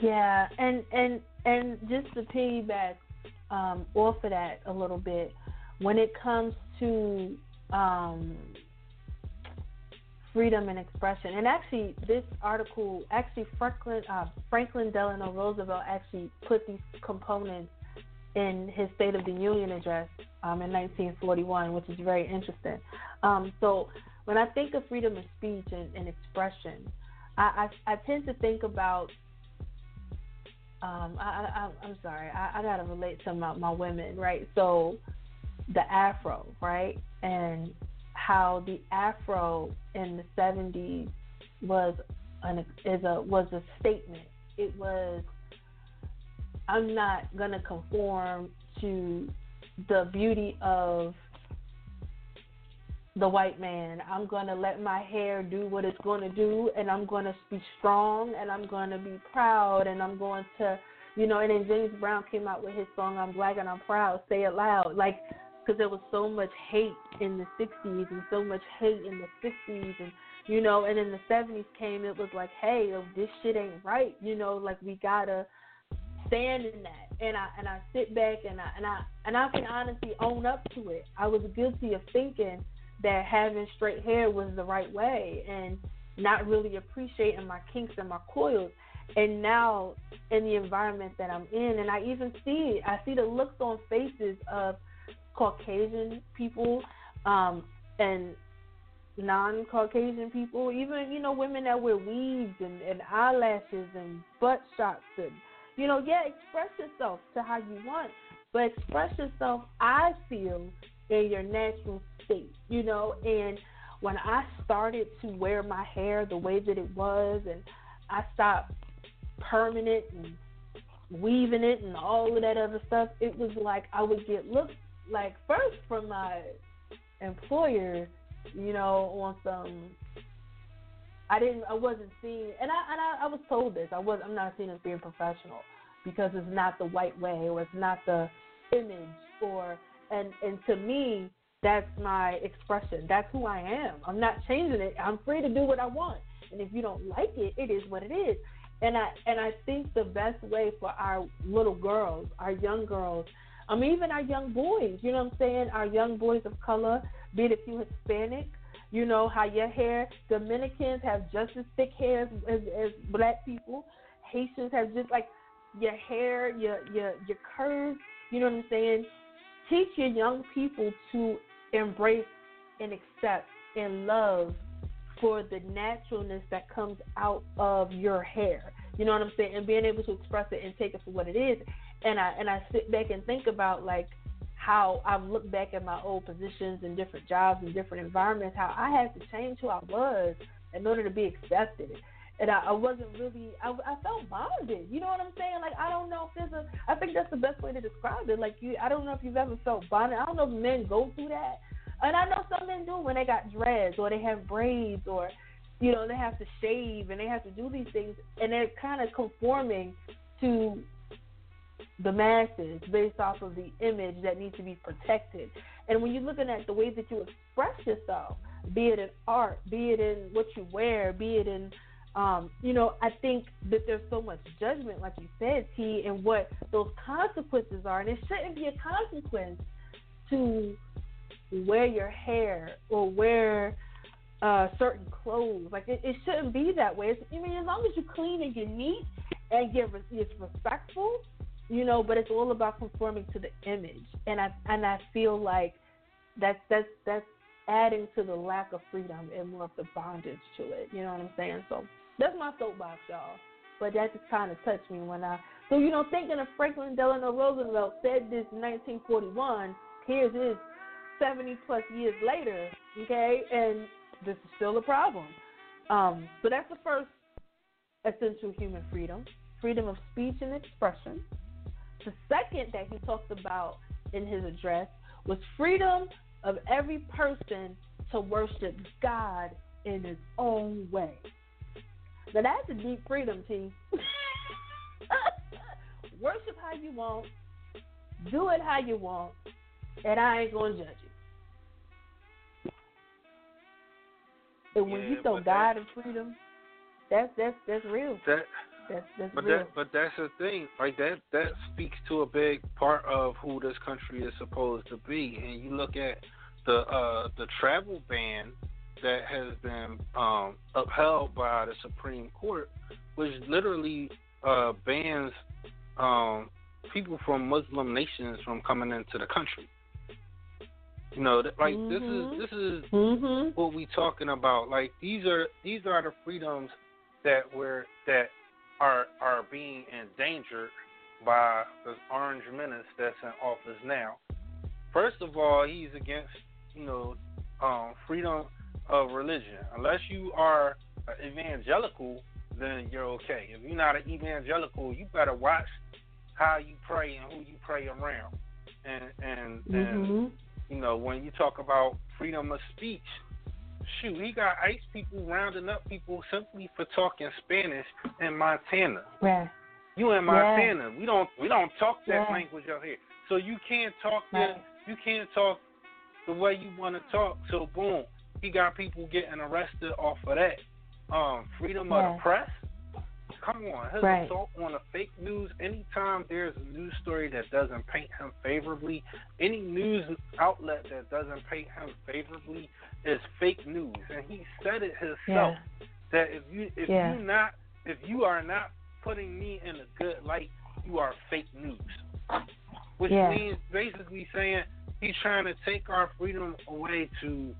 Yeah, and and and just to piggyback um, off of that a little bit, when it comes to um, freedom and expression, and actually this article, actually Franklin uh, Franklin Delano Roosevelt actually put these components in his State of the Union address um, in 1941, which is very interesting. Um, so when I think of freedom of speech and, and expression, I, I, I tend to think about um, I, I'm sorry, I, I gotta relate to my, my women, right? So the afro, right, and how the afro in the '70s was an is a was a statement. It was I'm not gonna conform to the beauty of the white man. I'm to let my hair do what it's to do, and I'm to be strong, and I'm to be proud, and I'm going to, you know. And then James Brown came out with his song "I'm Black and I'm Proud." Say it loud, like because there was so much hate in the '60s and so much hate in the '50s, and you know. And in the '70s came, it was like, hey, oh, this shit ain't right, you know. Like we gotta stand in that. And I and I sit back and I and I and I can honestly own up to it. I was guilty of thinking that having straight hair was the right way and not really appreciating my kinks and my coils. And now in the environment that I'm in and I even see I see the looks on faces of Caucasian people, um, and non Caucasian people, even, you know, women that wear weaves and, and eyelashes and butt shots and you know, yeah, express yourself to how you want, but express yourself, I feel, in your natural state, you know. And when I started to wear my hair the way that it was, and I stopped permanent and weaving it and all of that other stuff, it was like I would get looked like first from my employer, you know, on some. I didn't. I wasn't seen, and I and I, I was told this. I was. I'm not seen as being professional because it's not the white way or it's not the image or and and to me that's my expression. That's who I am. I'm not changing it. I'm free to do what I want. And if you don't like it, it is what it is. And I and I think the best way for our little girls, our young girls, Mean even our young boys, you know what I'm saying? Our young boys of color, be it if you Hispanic, you know how your hair. Dominicans have just as thick hair as, as, as black people. Haitians have just like your hair, your your your curves. You know what I'm saying? Teach your young people to embrace and accept and love for the naturalness that comes out of your hair. You know what I'm saying? And being able to express it and take it for what it is. And I and I sit back and think about like how I've looked back at my old positions and different jobs and different environments, how I had to change who I was in order to be accepted. And I, I wasn't really, I, I felt bonded. You know what I'm saying? Like, I don't know if there's a, I think that's the best way to describe it. Like, you, I don't know if you've ever felt bonded. I don't know if men go through that. And I know some men do when they got dreads or they have braids or, you know, they have to shave and they have to do these things and they're kind of conforming to the masses based off of the image that needs to be protected. And when you're looking at the ways that you express yourself, be it in art, be it in what you wear, be it in, um, you know, I think that there's so much judgment, like you said, Tee, and what those consequences are. And it shouldn't be a consequence to wear your hair or wear uh, certain clothes. Like it, it shouldn't be that way. It's, I mean, as long as you're clean and you're neat and you're it's respectful, you know. But it's all about conforming to the image, and I and I feel like that's that's that's adding to the lack of freedom and more of the bondage to it. You know what I'm saying? So that's my soapbox, y'all. But that just kind of touched me when I. So you know, thinking of Franklin Delano Roosevelt said this in 1941. Here's his 70 plus years later, okay, and this is still a problem. Um, so that's the first essential human freedom, freedom of speech and expression. The second that he talked about in his address was freedom of every person to worship God in his own way. Now that's a deep freedom, Tee. worship how you want, do it how you want, and I ain't gonna judge you. And when Yeah, you throw God and freedom, that's that's that's real. That That's that's But real. that, but that's the thing. Like that, that speaks to a big part of who this country is supposed to be. And you look at the uh, the travel ban that has been um, upheld by the Supreme Court, which literally uh, bans um, people from Muslim nations from coming into the country. You know, that- like Mhm. this is this is mm-hmm. what we talking about. Like these are these are the freedoms that we're that are are being endangered by the orange menace that's in office now. First of all, he's against you know um, freedom of religion. Unless you are evangelical, then you're okay. If you're not an evangelical, you better watch how you pray and who you pray around. And and and Mm-hmm. you know, when you talk about freedom of speech, shoot, he got ICE people rounding up people simply for talking Spanish in Montana. Right. You in Yeah. Montana. We don't we don't talk that Yeah. language out here. So you can't talk Right. that you can't talk the way you want to talk. So boom, he got people getting arrested off of that. Um, freedom of the press. Come on, his Right. assault on the fake news. Anytime there's a news story that doesn't paint him favorably, any news outlet that doesn't paint him favorably is fake news. And he said it himself Yeah. that if you if Yeah. you not if you are not putting me in a good light, you are fake news. Which Yeah. means basically saying he's trying to take our freedom away to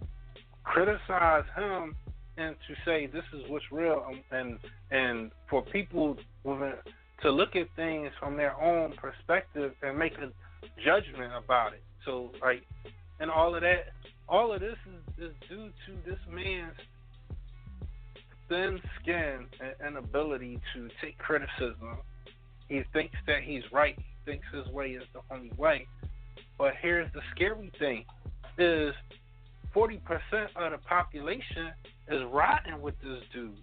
criticize him and to say this is what's real and and, and for people to look at things from their own perspective and make a judgment about it. So like and all of that all of this is, is due to this man's thin skin and inability to take criticism. He thinks that he's right. He thinks his way is the only way. But here's the scary thing: is forty percent of the population is rotten with this dude,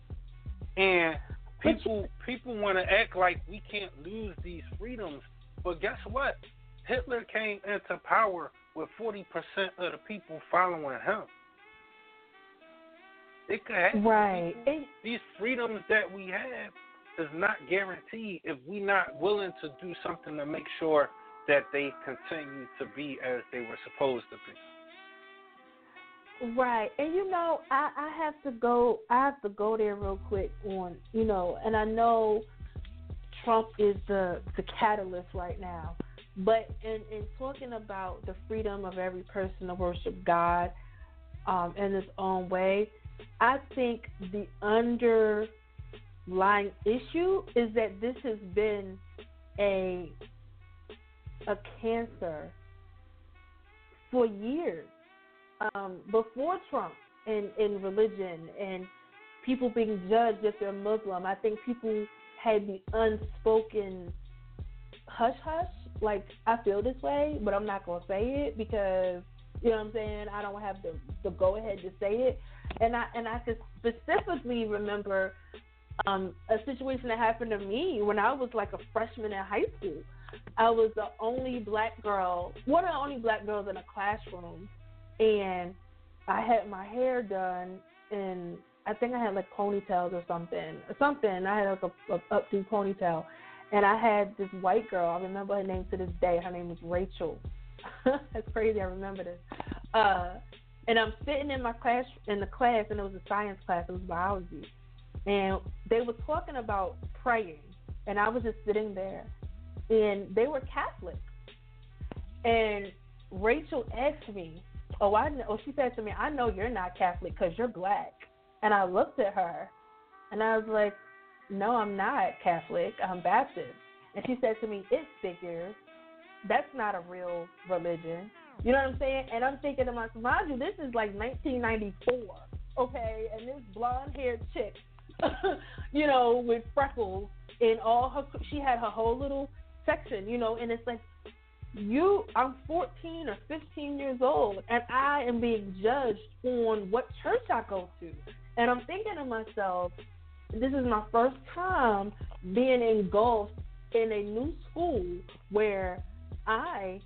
and people people want to act like we can't lose these freedoms. But guess what? Hitler came into power with forty percent of the people following him. It could happen. Right. people. These freedoms that we have is not guaranteed if we're not willing to do something to make sure that they continue to be as they were supposed to be. Right, and you know, I I have to go. I have to go there real quick on you know, and I know Trump is the the catalyst right now, but in in talking about the freedom of every person to worship God, um, in its own way, I think the underlying issue is that this has been a a cancer for years um, before Trump in, in religion and people being judged if they're Muslim. I think people had the unspoken hush hush. Like I feel this way, but I'm not gonna say it because you know what I'm saying. I don't have the the go ahead to say it, and I and I could specifically remember um, a situation that happened to me when I was like a freshman in high school. I was the only black girl, one of the only black girls in a classroom, and I had my hair done, and I think I had like ponytails or something, something. I had like a, a updo ponytail, and I had this white girl. I remember her name to this day. Her name was Rachel. That's crazy. I remember this. Uh, and I'm sitting in my class in the class, and it was a science class. It was biology, and they were talking about praying, and I was just sitting there, and they were Catholic, and Rachel asked me, "Oh, I know." Oh, she said to me, "I know you're not Catholic because you're black." And I looked at her, and I was like, "No, I'm not Catholic. I'm Baptist." And she said to me, "It figures. That's not a real religion." You know what I'm saying? And I'm thinking to myself, mind you, this is like 1994, okay? And this blonde-haired chick, you know, with freckles and all her, she had her whole little section, you know, and it's like, you I'm 14 or 15 years old and I am being judged on what church I go to. And I'm thinking to myself, this is my first time being engulfed in a new school where I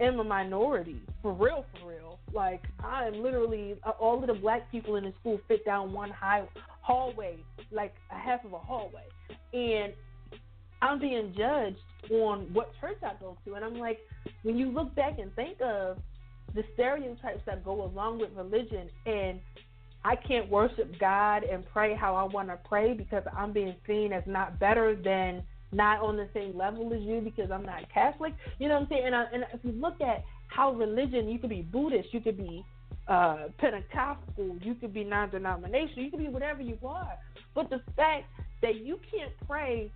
am a minority. For real, for real. Like I am literally uh, all of the black people in the school fit down one high hallway, like a half of a hallway. And I'm being judged on what church I go to. And I'm like, when you look back and think of the stereotypes that go along with religion, and I can't worship God and pray how I want to pray because I'm being seen as not better than not on the same level as you because I'm not Catholic. You know what I'm saying? And, I, and if you look at how religion, you could be Buddhist, you could be uh, Pentecostal, you could be non-denominational, you could be whatever you are. But the fact that you can't pray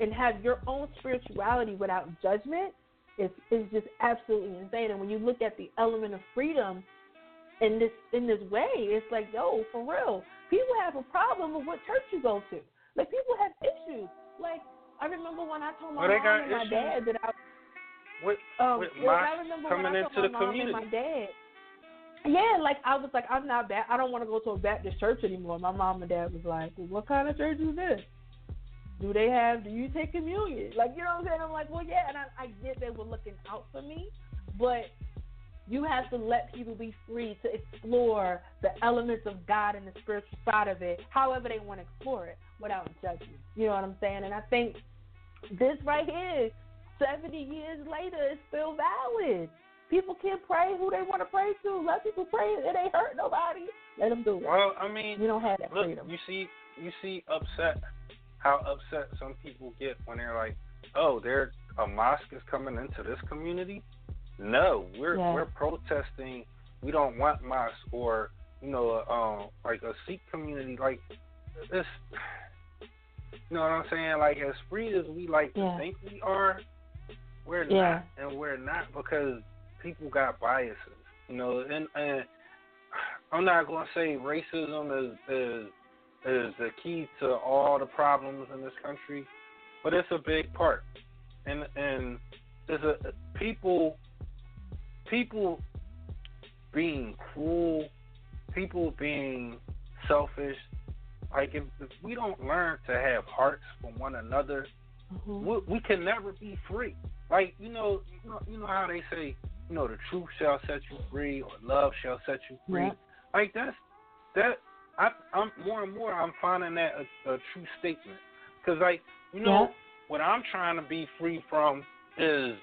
and have your own spirituality without judgment is is just absolutely insane. And when you look at the element of freedom in this in this way, it's like, yo, for real, people have a problem with what church you go to. Like people have issues. Like I remember when I told my Well, mom and my issues. dad that I With, um, with well, my I remember coming when I into told the my mom community. and my dad. Yeah, like I was like, I'm not bad. I don't want to go to a Baptist church anymore. My mom and dad was like, well, what kind of church is this? Do they have? Do you take communion? Like, you know what I'm saying? I'm like, well, yeah, and I, I get they were looking out for me, but you have to let people be free to explore the elements of God and the spiritual side of it, however they want to explore it, without judgment. You know what I'm saying? And I think this right here, 70 years later, is still valid. People can pray who they want to pray to. Let people pray. It ain't hurt nobody. Let them do it. Well, I mean, You don't have that look, freedom. you see, you see, upset how upset some people get when they're like, "Oh, there a mosque is coming into this community." No, we're Yeah. we're protesting. We don't want mosque or you know, um, like a Sikh community. Like this, you know what I'm saying? Like as free as we like Yeah. to think we are, we're Yeah. not, and we're not because people got biases. You know, and and I'm not gonna say racism is is is the key to all the problems in this country, but it's a big part. And and there's a people people being cruel, people being selfish. Like if, if we don't learn to have hearts for one another, Mhm. we, we can never be free. Like you know, you know, you know how they say, you know, the truth shall set you free, or love shall set you free. Yeah. Like that's that. I, I'm more and more. I'm finding that a, a true statement. Cause like you know, Yeah. what I'm trying to be free from is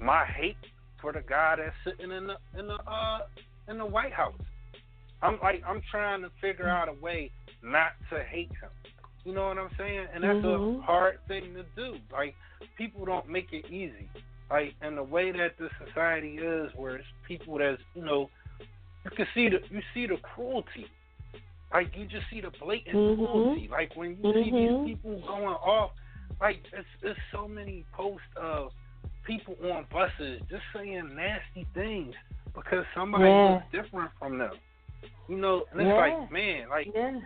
my hate for the guy that's sitting in the in the uh in the White House. I'm like I'm trying to figure out a way not to hate him. You know what I'm saying? And that's Mhm. a hard thing to do. Like people don't make it easy. Like and the way that the society is, where it's people that's you know, you can see the you see the cruelty. Like you just see the blatant Mhm. cruelty. Like when you see Mhm. these people going off, like it's it's so many posts of people on buses just saying nasty things because somebody Yeah. looks different from them. You know, and it's Yeah. like, man, like Yeah.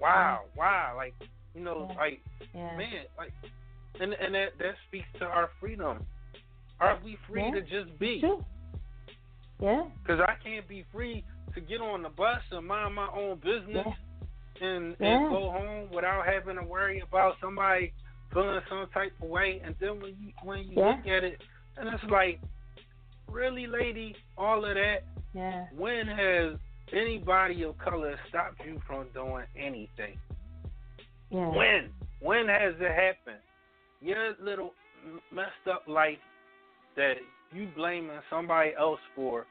wow, wow, like you know, Yeah. like man, like, and and that that speaks to our freedom. Are we free to just be? Sure. Yeah. Because I can't be free to get on the bus and mind my own business and Yeah. and go home without having to worry about somebody feeling some type of way. And then when you when you Yeah. look at it, and it's like, really, lady, all of that. Yeah. When has anybody of color stopped you from doing anything? Yeah. When? When has it happened? Your little messed up life that you blaming somebody else for.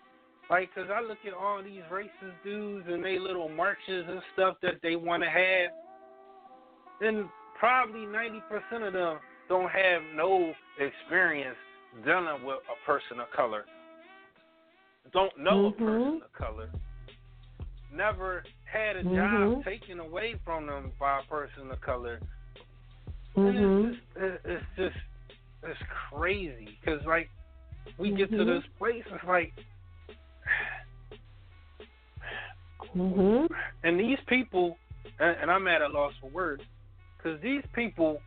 Like, 'cause I look at all these racist dudes and they little marches and stuff that they want to have, and probably 90% of them don't have no experience dealing with a person of color. Don't know a person of color. Never had a Mhm. job taken away from them by a person of color. And Mhm. it's just, it's just, it's crazy because like we get to Mhm. this place, it's like, Mhm. and these people, and, and I'm at a loss for words, because these people,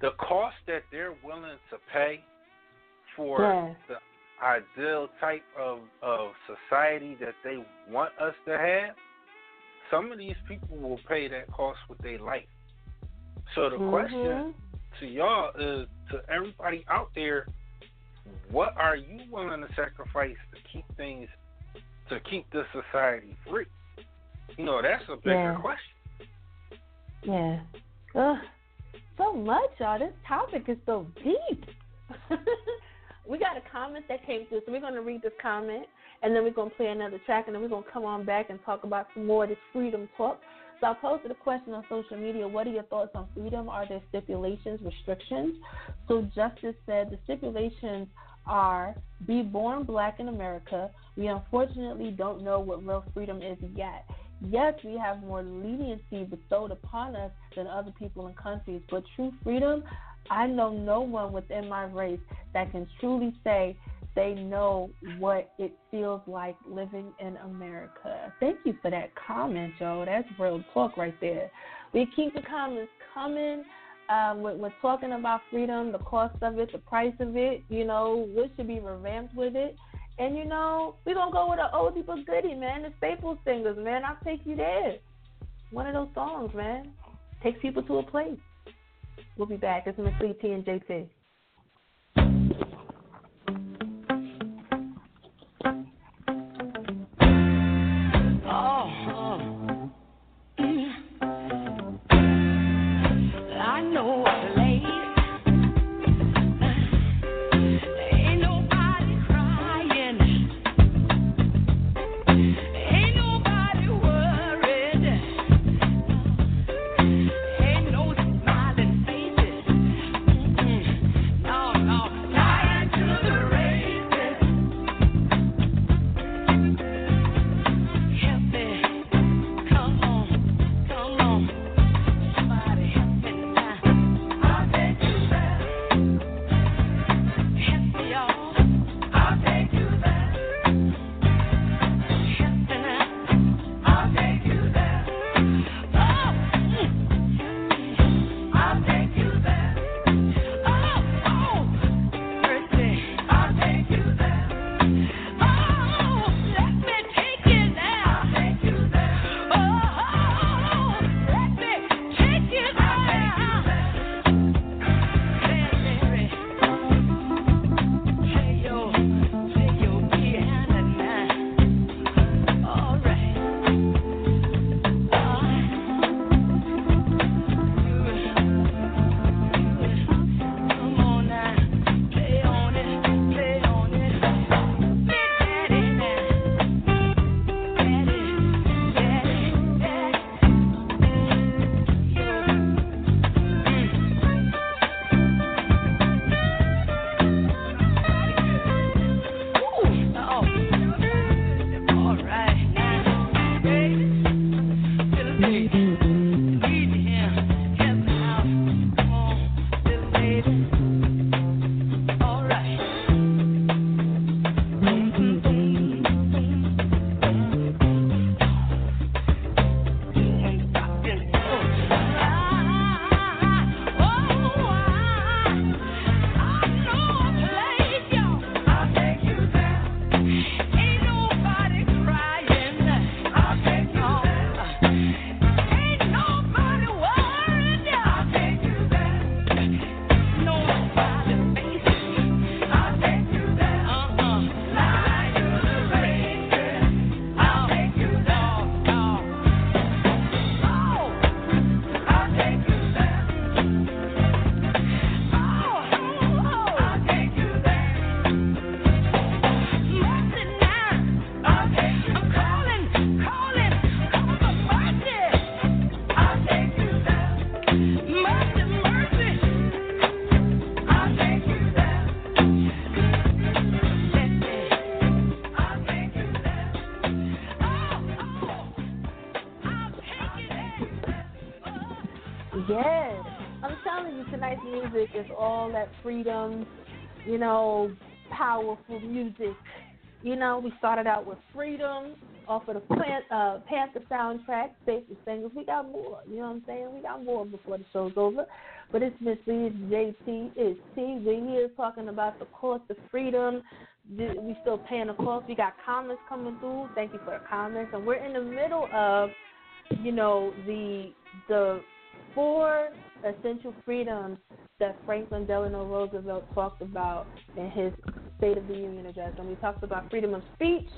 the cost that they're willing to pay for the ideal type of of society that they want us to have, some of these people will pay that cost with their life. So the Mhm. question to y'all is to everybody out there, what are you willing to sacrifice to keep things to keep this society free? You know, that's a bigger Yeah. question. Yeah. Ugh. So much, y'all. This topic is so deep. we got a comment that came through, so we're going to read this comment, and then we're going to play another track, and then we're going to come on back and talk about some more of this freedom talk. So I posted a question on social media. What are your thoughts on freedom? Are there stipulations, restrictions? So Justice said the stipulations are be born black in America. We unfortunately don't know what real freedom is yet. Yes, we have more leniency bestowed upon us than other people and countries, but true freedom, I know no one within my race that can truly say they know what it feels like living in America. Thank you for that comment, Joe. That's real talk right there. We keep the comments coming. Um, we're, we're talking about freedom, the cost of it, the price of it. You know, what should be revamped with it. And you know, we're gonna go with an oldie but goodie, man. The Staples Singers, man. I'll take you there. One of those songs, man. Takes people to a place. We'll be back. It's Miss Lee T and JT. You know, powerful music. You know, we started out with Freedom off of the Plan- uh, Panther soundtrack, Safety Singles. We got more. You know what I'm saying? We got more before the show's over. But it's Miss Lee, it's JT, it's T. We're here talking about the cost of freedom. We still paying the cost. We got comments coming through. Thank you for the comments. And we're in the middle of, you know, the the four essential freedoms that Franklin Delano Roosevelt talked about in his State of the Union address. And we talked about freedom of speech,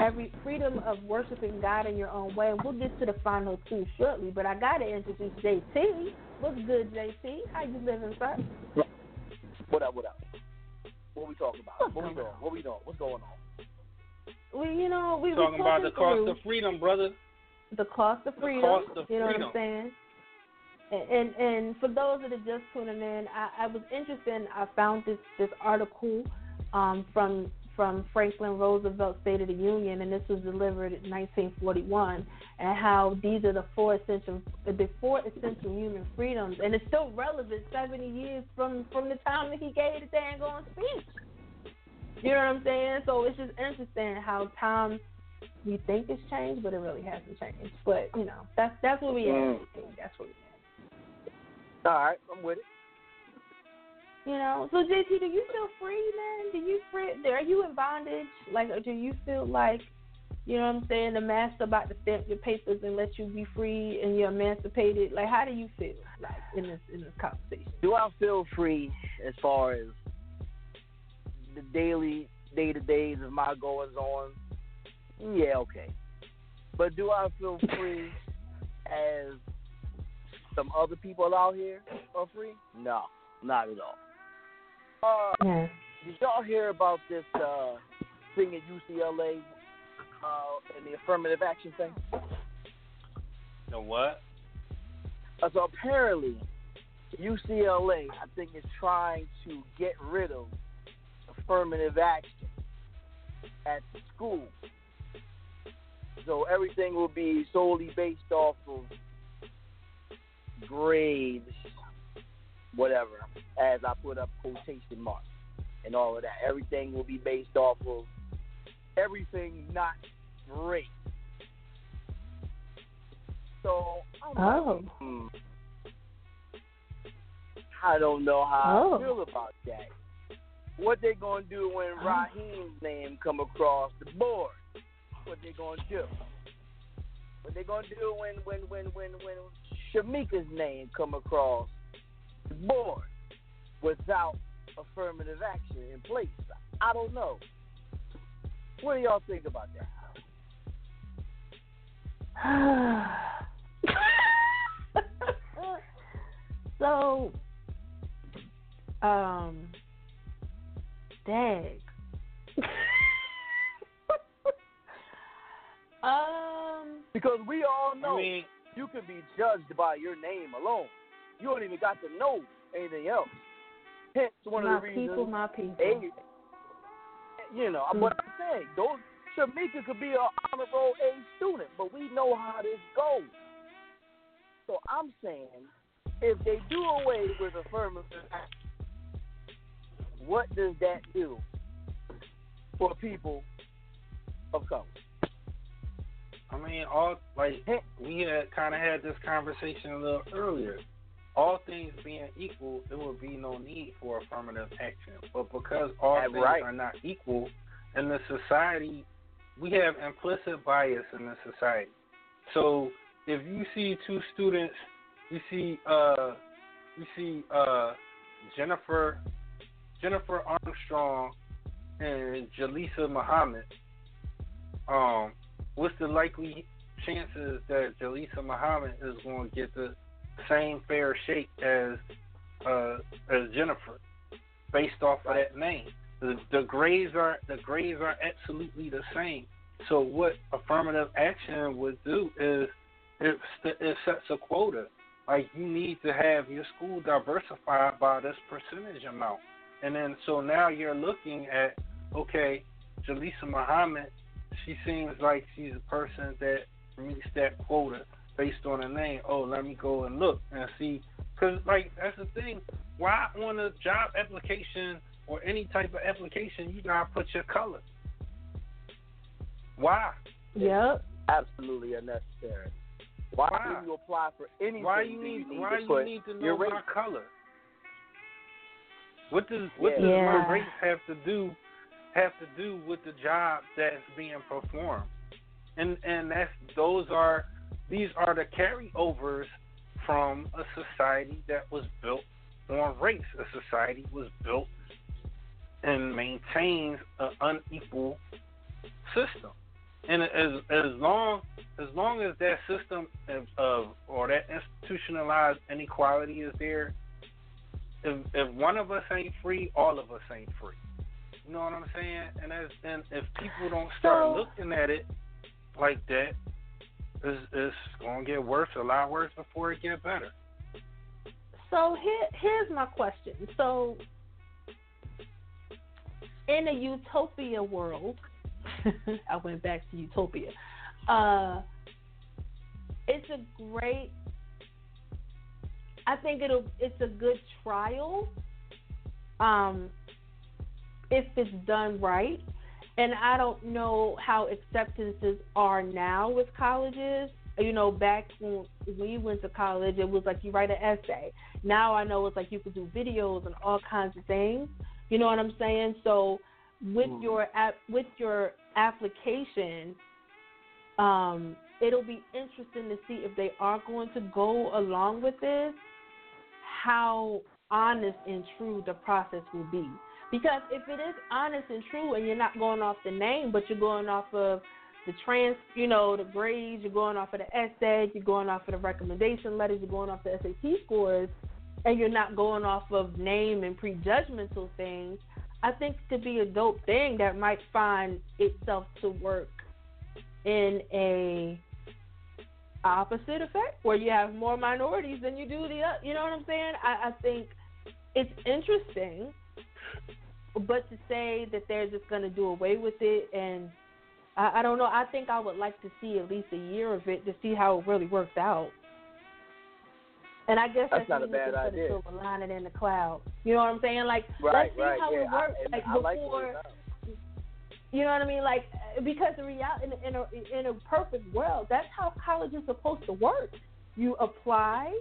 every freedom of worshiping God in your own way. And we'll get to the final two shortly. But I got to introduce JT. What's good, JT? How you living, sir? What up? What up? What we talking about? What we doing? What we doing? What's going on? We, you know, we Talking were about the cost through of freedom, brother. the cost of The freedom. cost of you know freedom. what I'm saying? And, and for those that are just tuning in, I, I was interested. In, I found this this article um, from from Franklin Roosevelt State of the Union, and this was delivered in 1941, and how these are the four essential the four essential human freedoms, and it's still relevant 70 years from from the time that he gave the dang on speech. You know what I'm saying? So it's just interesting how time we think it's changed, but it really hasn't changed. But you know, that's that's what we Mm. at. That's what we at. All right, I'm with it. You know, so JT, do you feel free, man? Do you free? Are you in bondage? Like, or do you feel like, you know what I'm saying, the master about to stamp your papers and let you be free and you're emancipated? Like, how do you feel, like, in this in this conversation? Do I feel free as far as the daily day to days of my goings on? Yeah, okay. But do I feel free as some other people out here are free? No, not at all. Uh, Yeah. did y'all hear about this uh, thing at UCLA uh, and the affirmative action thing? The what? Uh, so apparently, UCLA, I think, is trying to get rid of affirmative action at the school. So everything will be solely based off of grades, whatever, as I put up quotation marks and all of that. Everything will be based off of everything not great. So I'm like, Oh. hmm, I don't know how Oh. I feel about that. What they gonna do when Oh. Raheem's name come across the board? What they gonna do? What they gonna do when when when when when Shamika's name come across the board without affirmative action in place? I don't know. What do y'all think about that? so, um, dag. um, Because we all know I mean, you can be judged by your name alone. You don't even got to know anything else. Hence, one my of the reasons. My people, my people. You know, Mm. what I'm saying, those Shamika could be an honor roll A student, but we know how this goes. So I'm saying, if they do away with affirmative action, what does that do for people of color? I mean, all like we had kind of had this conversation a little earlier. All things being equal, there would be no need for affirmative action. But because all That's things right. are not equal in the society, we have implicit bias in the society. So if you see two students, you see uh, you see uh, Jennifer Jennifer Armstrong and Jalisa Muhammad. Um, what's the likely chances that Jalisa Muhammad is going to get the same fair shake as uh, as Jennifer, based off of that name? The, the grades are the grades are absolutely the same. So what affirmative action would do is it, it sets a quota. Like you need to have your school diversified by this percentage amount, and then so now you're looking at okay, Jalisa Muhammad she seems like she's a person that meets that quota based on her name. Oh, let me go and look and see. Because, like, that's the thing. Why on a job application or any type of application, you got to put your color? Why? Yep. Absolutely unnecessary. Why, Why? do you apply for anything? Why do you need need why to you need to your know my color? What does what does Yeah. my race have to do have to do with the job that's being performed? And and that's those are these are the carryovers from a society that was built on race. A society was built and maintains an unequal system. And as as long as long as that system of, of or that institutionalized inequality is there, if if one of us ain't free, all of us ain't free. You know what I'm saying? And as and if people don't start So- looking at it like that, it's, it's gonna get worse, a lot worse before it get better. So here, here's my question. So, in a utopia world, I went back to utopia. Uh, it's a great. I think it'll. It's a good trial. Um, if it's done right, and I don't know how acceptances are now with colleges. You know, back when we went to college, it was like you write an essay. Now I know it's like you could do videos and all kinds of things. You know what I'm saying? So with Mhm. your app, with your application, um, it'll be interesting to see if they are going to go along with this, how honest and true the process will be. Because if it is honest and true, and you're not going off the name, but you're going off of the trans, you know, the grades, you're going off of the essay, you're going off of the recommendation letters, you're going off the SAT scores, and you're not going off of name and prejudgmental things, I think could be a dope thing that might find itself to work in a opposite effect where you have more minorities than you do the you know what I'm saying? I, I think it's interesting, but to say that they're just going to do away with it and I, I don't know. I think I would like to see at least a year of it to see how it really works out. And I guess That's that's, not a bad idea. silver lining in the cloud. You know what I'm saying? Like Right, let's see right, how yeah. it works. I, like I like before, way you know what I mean? Like because the reality in, in a in a perfect world, that's how college is supposed to work. You apply,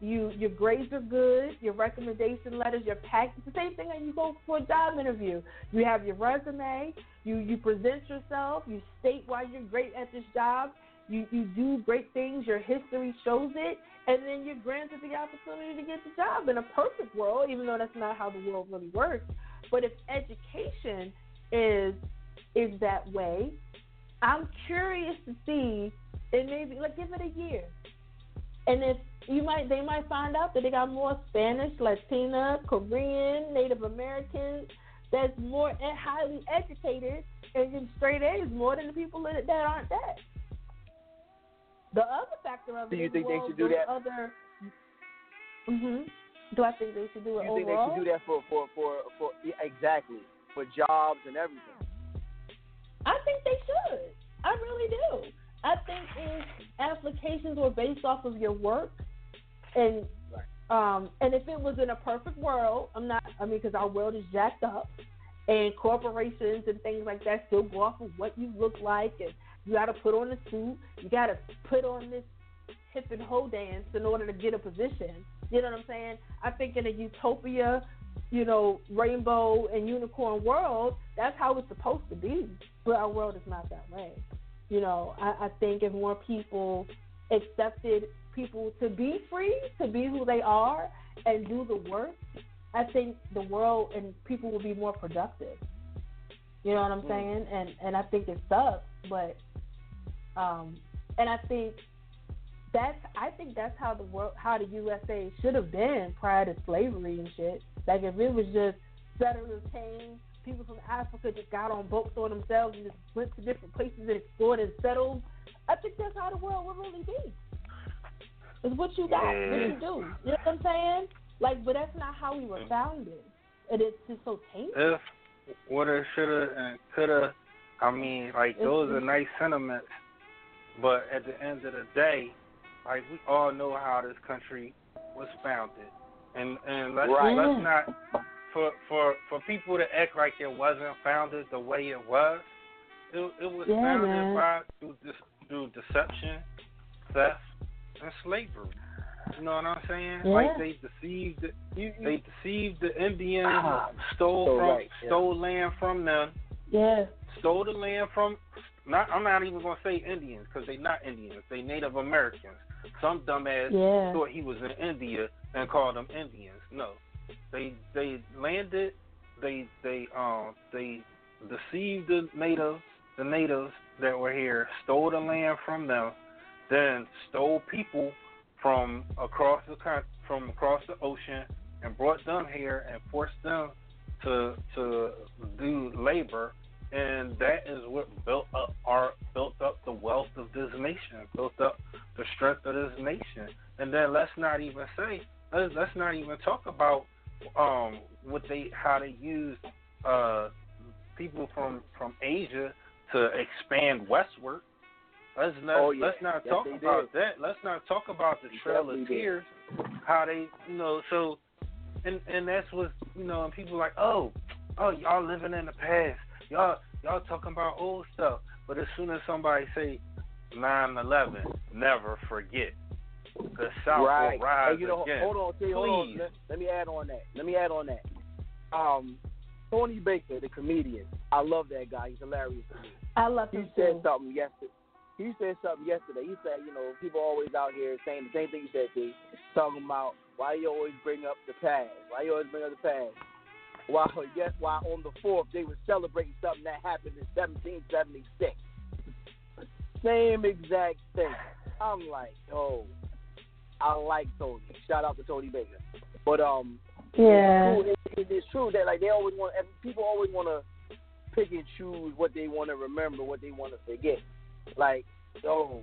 you your grades are good, your recommendation letters, your pack. It's the same thing when you go for a job interview. You have your resume, you you present yourself, you state why you're great at this job. You you do great things. Your history shows it, and then you're granted the opportunity to get the job in a perfect world. Even though that's not how the world really works. But if education is is that way, I'm curious to see. And maybe like give it a year, and if you might, they might find out that they got more Spanish, Latina, Korean, Native Americans that's more highly educated and get straight A's more than the people that, that aren't that. The other factor of it Do you is, think they should do that? Other, hmm Do I think they should do it do You think they should do that for for for for yeah, exactly for jobs and everything? I think they should. I really do. I think if applications were based off of your work, and um, and if it was in a perfect world, I'm not. I mean, because our world is jacked up, and corporations and things like that still go off of what you look like, and you got to put on a suit, you got to put on this hip and hoe dance in order to get a position. You know what I'm saying? I think in a utopia, you know, rainbow and unicorn world, that's how it's supposed to be. But our world is not that way. You know, I, I think if more people accepted people to be free, to be who they are, and do the work, I think the world and people will be more productive. You know what I'm Mm. saying? And and I think it sucks, but um, and I think that's I think that's how the world how the USA should have been prior to slavery and shit. Like if it was just settlers came, people from Africa just got on boats on themselves and just went to different places and explored and settled. I think that's how the world would really be. It's what you got, what you do. You know what I'm saying? Like, but that's not how we were founded. And it's just so tainted. If, woulda, shoulda, and coulda, I mean, like those are nice sentiments, but at the end of the day, like we all know how this country was founded, and and let's Right. let's not for for for people to act like it wasn't founded the way it was. It it, it was Yeah, founded man. by through, dis, through deception, theft, and slavery. You know what I'm saying? Yeah. Like they deceived, the, they deceived the Indians, Ah, stole so from, right, yeah. stole land from them, Yeah. stole the land from. Not, I'm not even gonna say Indians because they're not Indians. They Native Americans. Some dumbass Yeah. thought he was in India and called them Indians. No, they they landed. They they um they deceived the natives. the natives that were here, stole the land from them, then stole people from across the from across the ocean and brought them here and forced them to to do labor and that is what built up our built up the wealth of this nation, built up the strength of this nation. And then let's not even say let's, let's not even talk about um what they how they used uh people from from Asia to expand westward. Let's not Oh, yeah. let's not Yes, talk about did. that. Let's not talk about the Trail of. Tears, how they you know so and and that's what you know and people like oh oh y'all living in the past y'all y'all talking about old stuff but as soon as somebody say 9/11 never forget the South right. will rise Hey, you know, again. hold on, T, hold on. Let, let me add on that. Let me add on that. Um, Tony Baker, the comedian. I love that guy. He's hilarious to me. I love He him said too. something yesterday. He said something yesterday. He said, you know, people always out here saying the same thing he said, T, talking about why you always bring up the past. Why you always bring up the past. While yes, why on the fourth they were celebrating something that happened in 1776. Same exact thing. I'm like, oh, I like Tony. Shout out to Tony Baker. But um, Yeah. it's true, it, it is true that like they always want people always want to pick and choose what they want to remember, what they want to forget. Like, oh,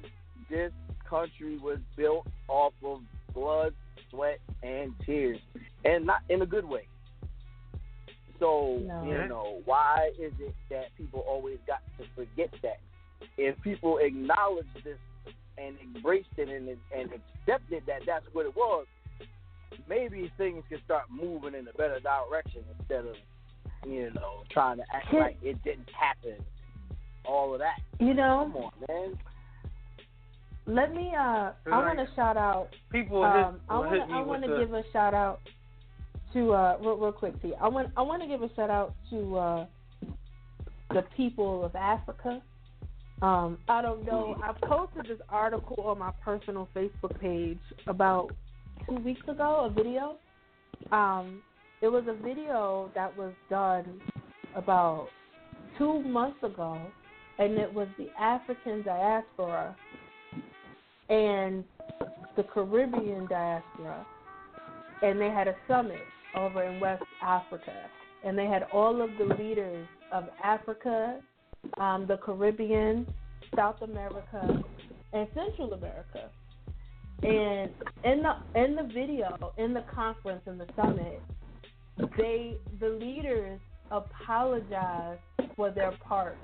this country was built off of blood, sweat, and tears, and not in a good way. So No. you know, why is it that people always got to forget that? If people acknowledge this and embraced it and and accepted that that's what it was, maybe things can start moving in a better direction instead of you know trying to act like it didn't happen. All of that. You know, Come on, man. let me. Uh, I want to shout out. People Um, I want to. I want to give a shout out to uh, real, real quick. I want. I want to give a shout out to uh, the people of Africa. Um, I don't know. I posted this article on my personal Facebook page about two weeks ago. A video. Um, it was a video that was done about two months ago, and it was the African diaspora and the Caribbean diaspora, and they had a summit over in West Africa, and they had all of the leaders of Africa, um, the Caribbean, South America, and Central America. And in the in the video, in the conference, in the summit, they the leaders apologized for their part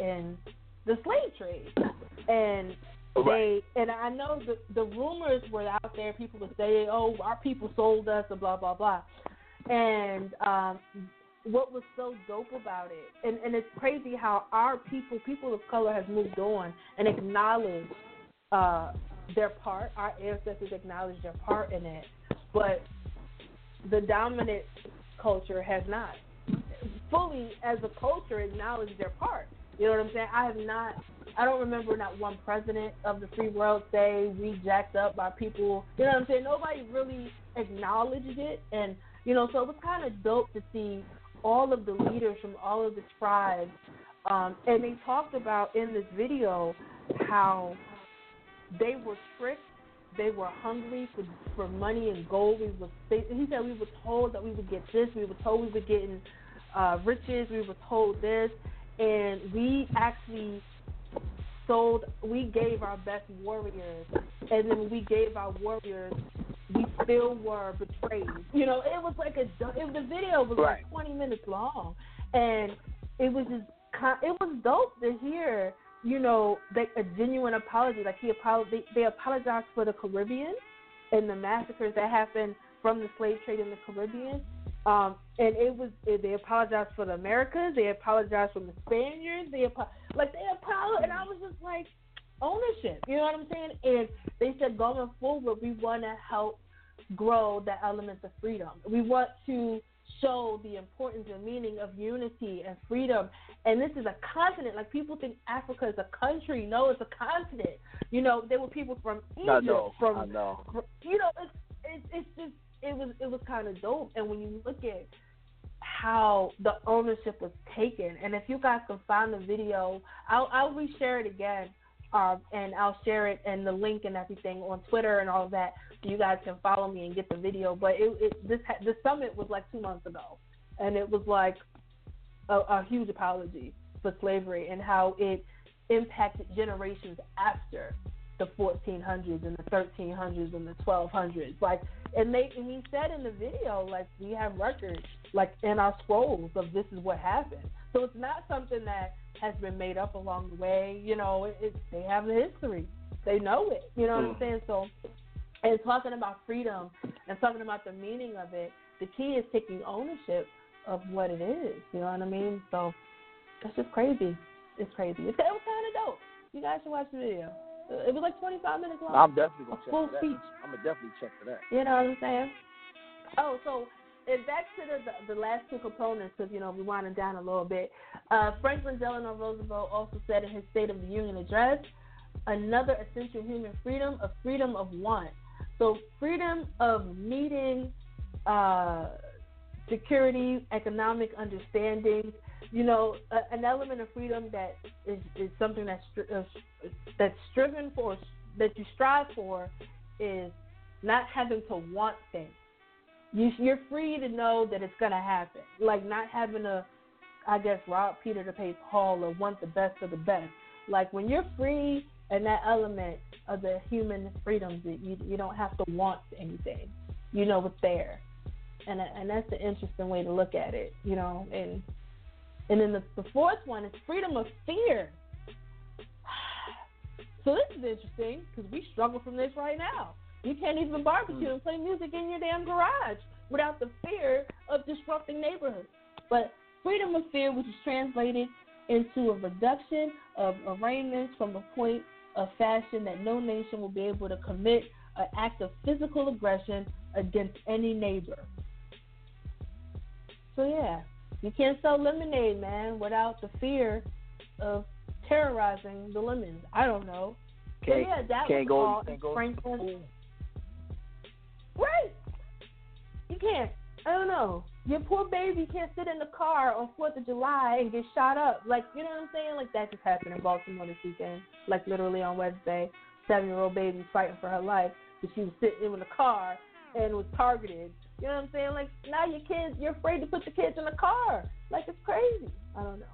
in the slave trade, and they and I know the the rumors were out there. People would say, "Oh, our people sold us," and blah blah blah. And um, what was so dope about it, and and it's crazy how our people, people of color, has moved on and acknowledged uh, their part. Our ancestors acknowledged their part in it, but the dominant culture has not fully, as a culture, acknowledged their part. You know what I'm saying? I have not. I don't remember not one president of the free world say we jacked up by people. You know what I'm saying? Nobody really acknowledged it, and you know, so it was kind of dope to see all of the leaders from all of the tribes, um, and they talked about in this video how they were tricked. They were hungry for for money and gold. We was they, he said we were told that we would get this. We were told we were getting uh, riches. We were told this, and we actually sold. We gave our best warriors, and then we gave our warriors, we still were betrayed. You know, it was like a. It, the video was Right. like 20 minutes long, and it was just. It was dope to hear. You know, like a genuine apology. Like he apolog- they, they apologized for the Caribbean and the massacres that happened from the slave trade in the Caribbean. Um, and it was they apologized for the Americas, they apologized for the Spaniards, they apo- like they apologized, and I was just like ownership. You know what I'm saying? And they said going forward, we want to help grow the elements of freedom. We want to show the importance and meaning of unity and freedom. And this is a continent. Like people think Africa is a country. No, it's a continent. You know, there were people from Egypt, I know. from I know. you know, it's it's, it's just it was it was kind of dope. And when you look at how the ownership was taken, and if you guys can find the video, I'll I'll reshare it again, um, and I'll share it and the link and everything on Twitter and all of that, you guys can follow me and get the video. But it, it this the summit was like two months ago, and it was like a, a huge apology for slavery and how it impacted generations after the 1400s and the 1300s and the 1200s. Like, and they and he said in the video, like we have records, like in our scrolls of this is what happened. So it's not something that has been made up along the way. You know, it, it, they have the history, they know it. You know what I'm mm. saying? So, and talking about freedom and talking about the meaning of it, the key is taking ownership of what it is. You know what I mean? So that's just crazy. It's crazy. It's, it was kind of dope. You guys should watch the video. It was like 25 minutes long. I'm definitely gonna a check full for that. speech. I'm gonna definitely check for that. You know what I'm saying? Oh, so and back to the, the the last two components, because you know we winding down a little bit. Uh, Franklin Delano Roosevelt also said in his State of the Union address, another essential human freedom, a freedom of want. So freedom of meeting uh, security, economic understanding. You know, a, an element of freedom that is, is something that's uh, that's striven for, that you strive for, is not having to want things. You, you're free to know that it's gonna happen. Like not having to, I guess, rob Peter to pay Paul or want the best of the best. Like when you're free and that element of the human freedoms, that you you don't have to want anything. You know what's there, and and that's the interesting way to look at it. You know, and and then the, the fourth one is freedom of fear. So this is interesting because we struggle from this right now. You can't even barbecue hmm. and play music in your damn garage without the fear of disrupting neighborhoods. But freedom of fear, which is translated into a reduction of armaments from a point of fashion that no nation will be able to commit an act of physical aggression against any neighbor. So yeah, you can't sell lemonade, man, without the fear of terrorizing the lemons. I don't know. Can't, yeah, that can't was go. all Can't go. Franklin. Right. You can't. I don't know. Your poor baby can't sit in the car on Fourth of July and get shot up. Like you know what I'm saying? Like that just happened in Baltimore this weekend. Like literally on Wednesday, seven year old baby fighting for her life because she was sitting in the car and was targeted. You know what I'm saying? Like now your kids, you're afraid to put your kids in the car. Like it's crazy. I don't know.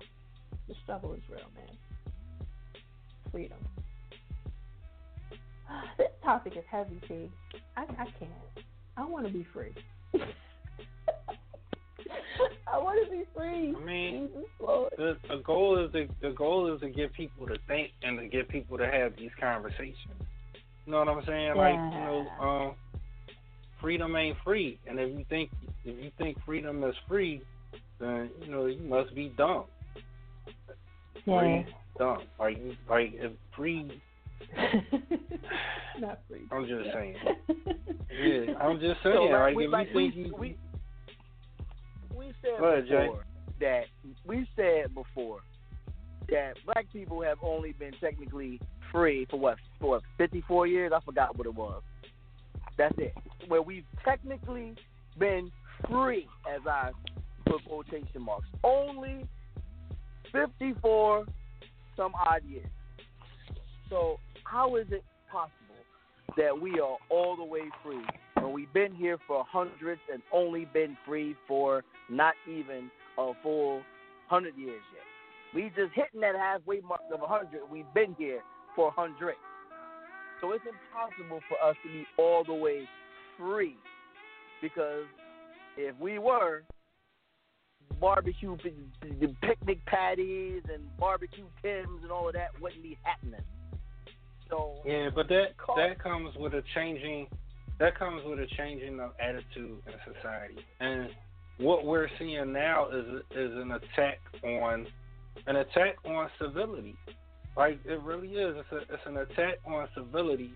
The struggle is real, man. Freedom. This topic is heavy, T. I I can't. I want to be free. I want to be free. I mean, the the goal is to the goal is to get people to think and to get people to have these conversations. You know what I'm saying? Like you know, um, freedom ain't free, and if you think if you think freedom is free, then you know you must be dumb. Yeah. Free, dumb. Like you- like if free. Not free. I'm just Yeah. saying. Yeah, I'm just So, saying. like, like we, if like, you we, think you, we, we said ahead, Jay. before that we said before that black people have only been technically free for what for 54 years. I forgot what it was. That's it. Where we've technically been free, as I put quotation marks, only 54 some odd years. So how is it possible that we are all the way free we've been here for hundreds and only been free for not even a full hundred years yet? We just hitting that halfway mark of a hundred. We've been here for a hundred. So it's impossible for us to be all the way free because if we were, barbecue, picnic patties and barbecue Tims and all of that wouldn't be happening. So Yeah, but that that comes with a changing that comes with a changing of attitude in society. And what we're seeing now is is an attack on an attack on civility. Like it really is. It's a, it's an attack on civility,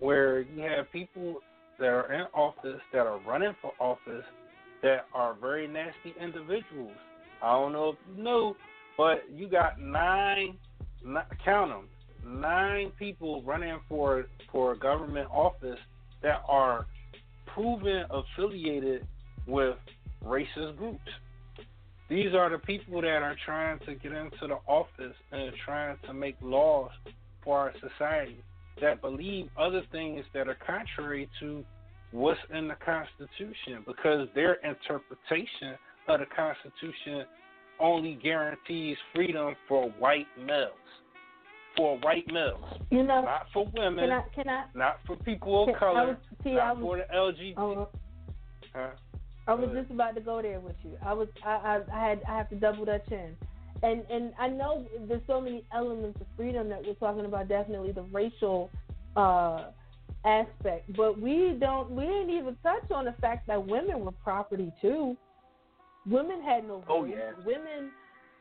where you have people that are in office that are running for office that are very nasty individuals. I don't know if you know, but you got nine, n- count them, nine people running for for government office that are proven affiliated with racist groups. These are the people that are trying to get into the office and trying to make laws for our society that believe other things that are contrary to what's in the Constitution because their interpretation of the Constitution only guarantees freedom for white males. For white males. You know, Not for women, can I can I not for people of Can- I color, was- see, not I was- for the LGBT. oh, Huh? I was just about to go there with you. I was I, I I had I have to double that chin. And and I know there's so many elements of freedom that we're talking about, definitely the racial uh aspect. But we don't we didn't even touch on the fact that women were property too. Women had no voice. Oh, yeah. Women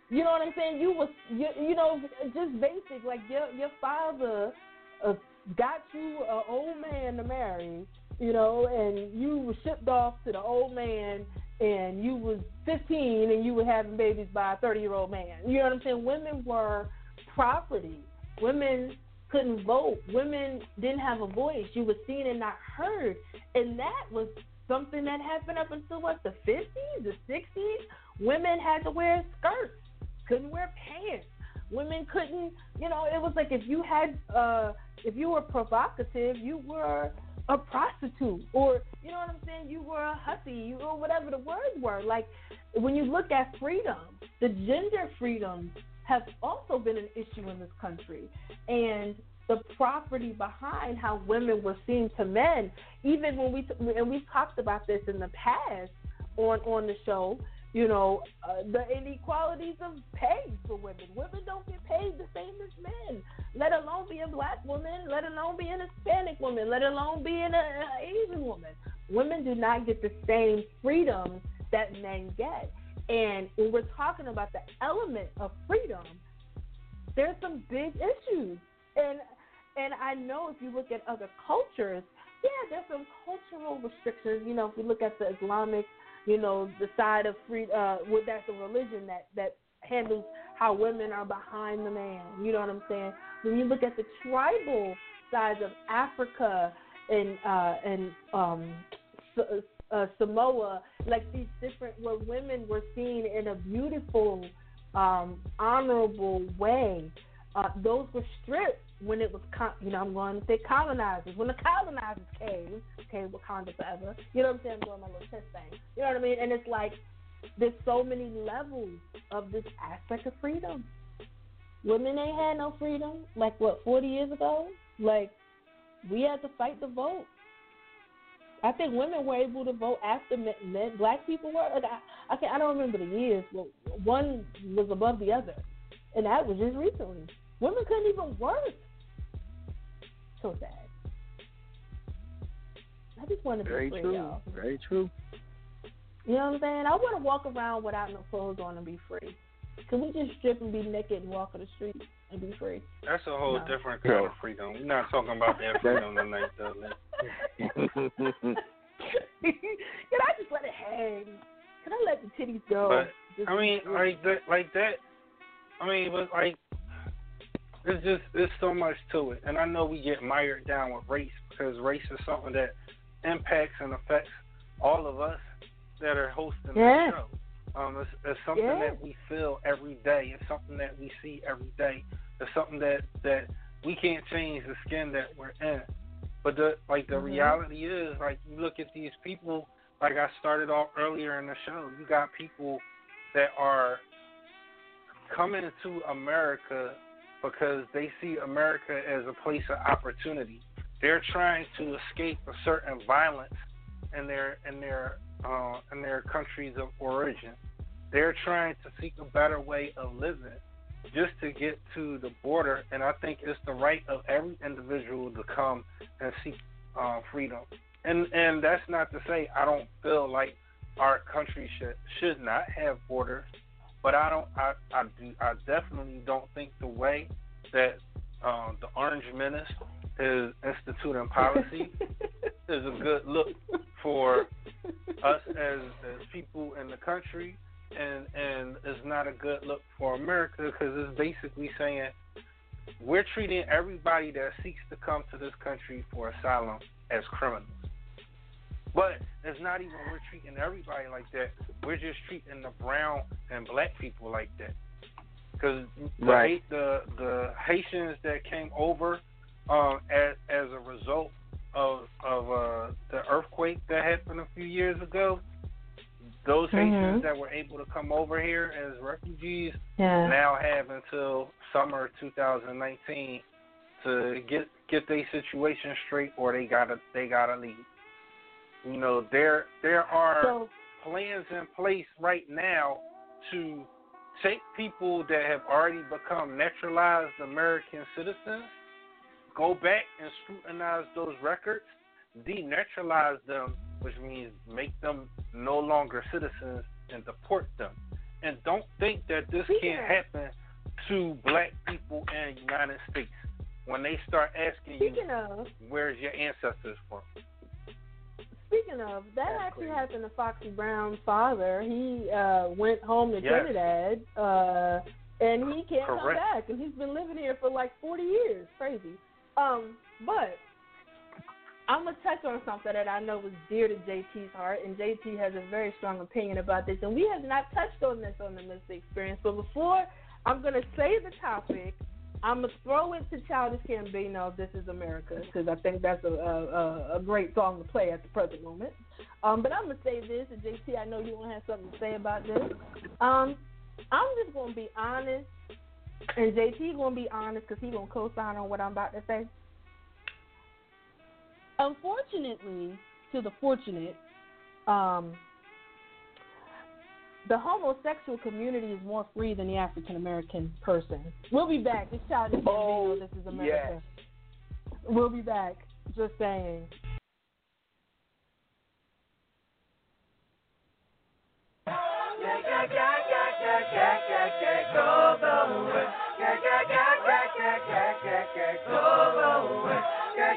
you know what I'm saying? You was you, you know just basic like your your father uh, got you an old man to marry, you know, and you were shipped off to the old man, and you was 15 and you were having babies by a 30 year old man. You know what I'm saying? Women were property. Women couldn't vote. Women didn't have a voice. You were seen and not heard, and that was something that happened up until what the 50s, the 60s. Women had to wear skirts, couldn't wear pants. Women couldn't, you know, it was like if you had, uh, if you were provocative, you were a prostitute, or you know what I'm saying, you were a hussy, you or whatever the words were. Like when you look at freedom, the gender freedom has also been an issue in this country, and the property behind how women were seen to men. Even when we and we've talked about this in the past on on the show. You know uh, the inequalities of pay for women. Women don't get paid the same as men. Let alone be a black woman. Let alone be an Hispanic woman. Let alone be an uh, Asian woman. Women do not get the same freedoms that men get. And when we're talking about the element of freedom, there's some big issues. And and I know if you look at other cultures, yeah, there's some cultural restrictions. You know, if we look at the Islamic, you know, the side of free, uh, well, that's a religion that that handles how women are behind the man. You know what I'm saying? When you look at the tribal sides of Africa and uh, and um, uh, Samoa, like these different where women were seen in a beautiful, um, honorable way. Uh, those were stripped when it was, you know, I'm going to say colonizers. When the colonizers came, came Wakanda forever. You know what I'm saying? I'm doing my little chest thing. You know what I mean? And it's like there's so many levels of this aspect of freedom. Women ain't had no freedom. Like what, 40 years ago? Like we had to fight to vote. I think women were able to vote after men. men black people were. Like I, I can't. I don't remember the years, but one was above the other, and that was just recently. Women couldn't even work. So sad. I just want to be Very free, true. y'all. Very true. You know what I'm saying? I want to walk around without no clothes on and be free. Can we just strip and be naked and walk on the street and be free? That's a whole No. different kind of freedom. We're not talking about that freedom tonight, though. man. Can I just let it hang? Can I let the titties go? But I mean, like that, like that. I mean, but like, it's just there's so much to it, and I know we get mired down with race because race is something that impacts and affects all of us that are hosting Yeah. the show. Um, it's, it's something Yeah. that we feel every day. It's something that we see every day. It's something that that we can't change the skin that we're in. But the like the Mhm. reality is like you look at these people like I started off earlier in the show. You got people that are coming to America because they see America as a place of opportunity. They're trying to escape a certain violence in their in their uh, in their countries of origin. They're trying to seek a better way of living just to get to the border, and I think it's the right of every individual to come and seek uh, freedom. And and that's not to say I don't feel like our country should should not have borders, but I don't. I I do. I definitely don't think the way that um, the Orange Menace is instituting policy is a good look for us as as people in the country, and and it's not a good look for America because it's basically saying we're treating everybody that seeks to come to this country for asylum as criminals. But it's not even we're treating everybody like that. We're just treating the brown and black people like that. Because the, Right. the the Haitians that came over um, as as a result of of uh, the earthquake that happened a few years ago, those Mhm. Haitians that were able to come over here as refugees Yeah. now have until summer 2019 to get get their situation straight, or they gotta they gotta leave. You know, there there are So plans in place right now to take people that have already become naturalized American citizens, go back and scrutinize those records, denaturalize them, which means make them no longer citizens and deport them. And don't think that this Speaking can't happen to black people in the United States when they start asking you speaking of where's your ancestors from. Speaking of that That's actually crazy. happened to Foxy Brown's father. He uh went home to Yes. Trinidad, uh and he can't come back and he's been living here for like forty years. Crazy. Um, but I'm gonna touch on something that I know was dear to JT's heart, and JT has a very strong opinion about this, and we have not touched on this on the Miss Lee Experience. But before I'm gonna say the topic, I'm gonna throw it to Childish Gambino. This is America, because I think that's a, a a great song to play at the present moment. Um, but I'm gonna say this, and JT, I know you don't have something to say about this. Um, I'm just gonna be honest, and JT gonna be honest because he gonna co-sign on what I'm about to say. Unfortunately, to the fortunate, um, the homosexual community is more free than the African American person. We'll be back. It's Childish Gambino. Oh, this is America. We'll be back. Just saying.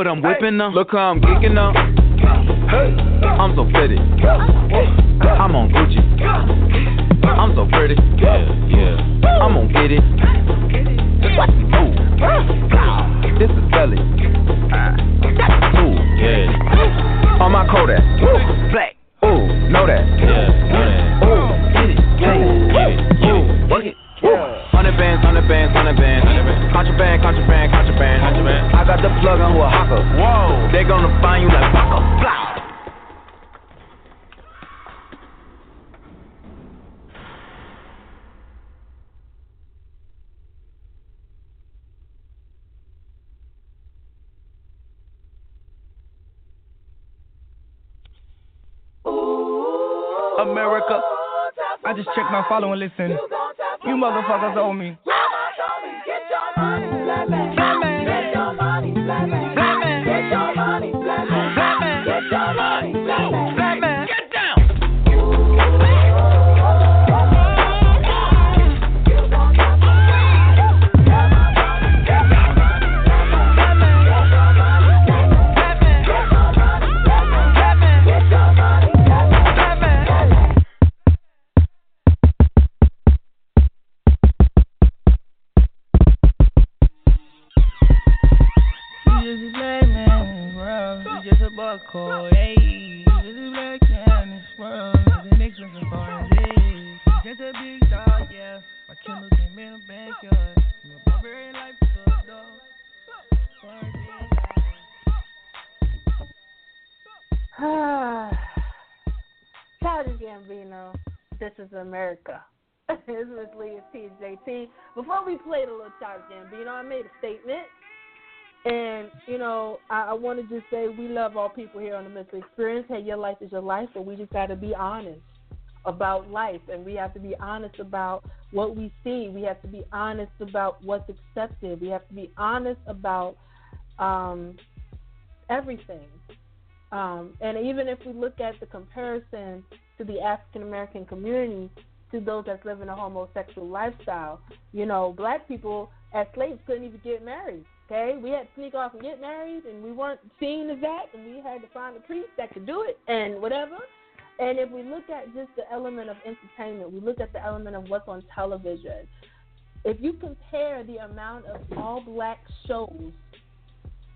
What I'm whipping now. Look how I'm geeking now. I'm so pretty. I'm on Gucci. I'm so pretty. Yeah. I'm gonna get it. Ooh. This is belly. Ooh, yeah. On my Kodak. Black. Ooh, know that. I just checked my follow and listen. You motherfuckers owe me. Get Black this world. A big dog, yeah. My came in the backyard. My barbarian life is a dog. Childish Gambino, this is America. this is Leah TJT. Before we played a little Childish Gambino, I made a statement. And, you know, I, I want to just say we love all people here on the Mental Experience. Hey, your life is your life, but we just got to be honest about life. And we have to be honest about what we see. We have to be honest about what's accepted. We have to be honest about um, everything. Um, and even if we look at the comparison to the African American community, to those that live in a homosexual lifestyle, you know, black people as slaves couldn't even get married. Okay, we had to sneak off and get married, and we weren't seen as that, and we had to find a priest that could do it, and whatever. And if we look at just the element of entertainment, we look at the element of what's on television. If you compare the amount of all black shows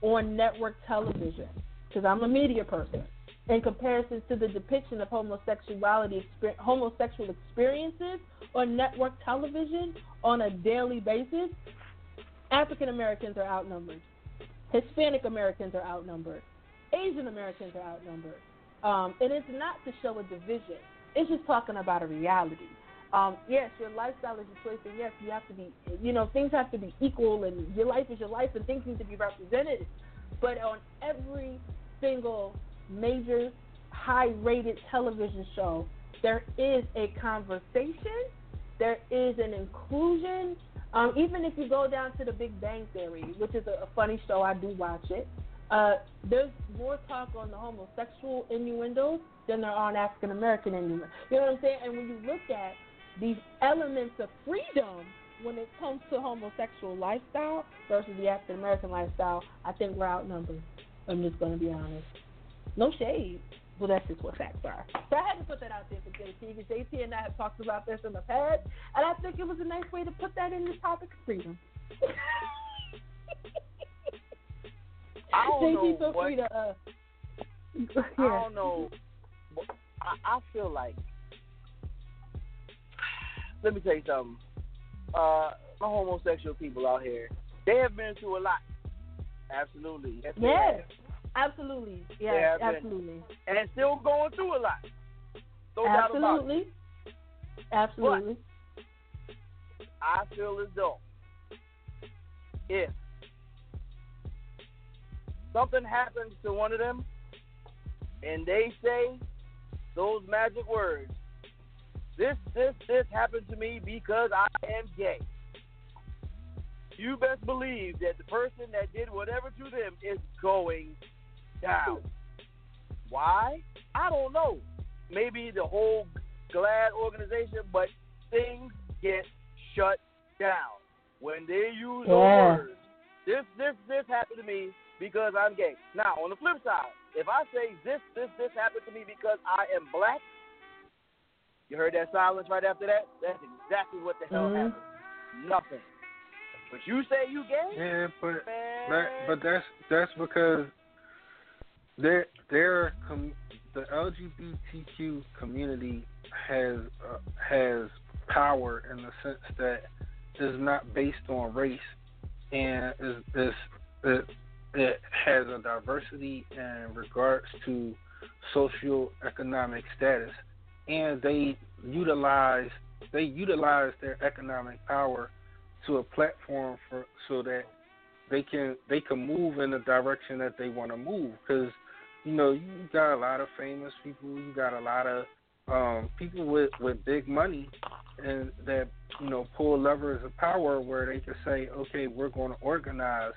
on network television, because I'm a media person, in comparison to the depiction of homosexuality, homosexual experiences on network television on a daily basis, African Americans are outnumbered. Hispanic Americans are outnumbered. Asian Americans are outnumbered. Um, and it's not to show a division. It's just talking about a reality. Um, yes, your lifestyle is your choice, and yes, you have to be, you know, things have to be equal, and your life is your life, and things need to be represented. But on every single major, high-rated television show, there is a conversation, there is an inclusion. Um, even if you go down to the Big Bang Theory, which is a, a funny show, I do watch it. Uh, there's more talk on the homosexual innuendos than there are on African American innuendos. You know what I'm saying? And when you look at these elements of freedom when it comes to homosexual lifestyle versus the African American lifestyle, I think we're outnumbered. I'm just going to be honest. No shade, but that's just what facts are. So I had to put that out there for JT because JT and I have talked about this in the past, and I think it was a nice way to put that in the topic of freedom. I don't JT, know feel what- free to. Uh, I don't know. I, I feel like. Let me tell you something. Uh, my homosexual people out here, they have been through a lot. Absolutely. Yes. Yes. Absolutely. They Yes, have been. absolutely. And still going through a lot. No doubt about it. Absolutely. Absolutely. I feel as though if something happens to one of them and they say those magic words, this, this, this happened to me because I am gay. You best believe that the person that did whatever to them is going down. Why? I don't know. Maybe the whole GLAAD organization, but things get shut down when they use those Yeah. words. This, this, this happened to me because I'm gay. Now, on the flip side, if I say this, this, this happened to me because I am black, you heard that silence right after that? That's exactly what the hell Mhm. happened. Nothing. But you say you gay? Yeah, but Man. but that's that's because their their com, the LGBTQ community has uh, has power in the sense that is not based on race and is is, it has a diversity in regards to socio-economic status, and they utilize they utilize their economic power to a platform for so that they can they can move in the direction that they want to move. Because you know you got a lot of famous people you got a lot of um people with with big money and that you know pull levers of power where they can say okay we're going to organize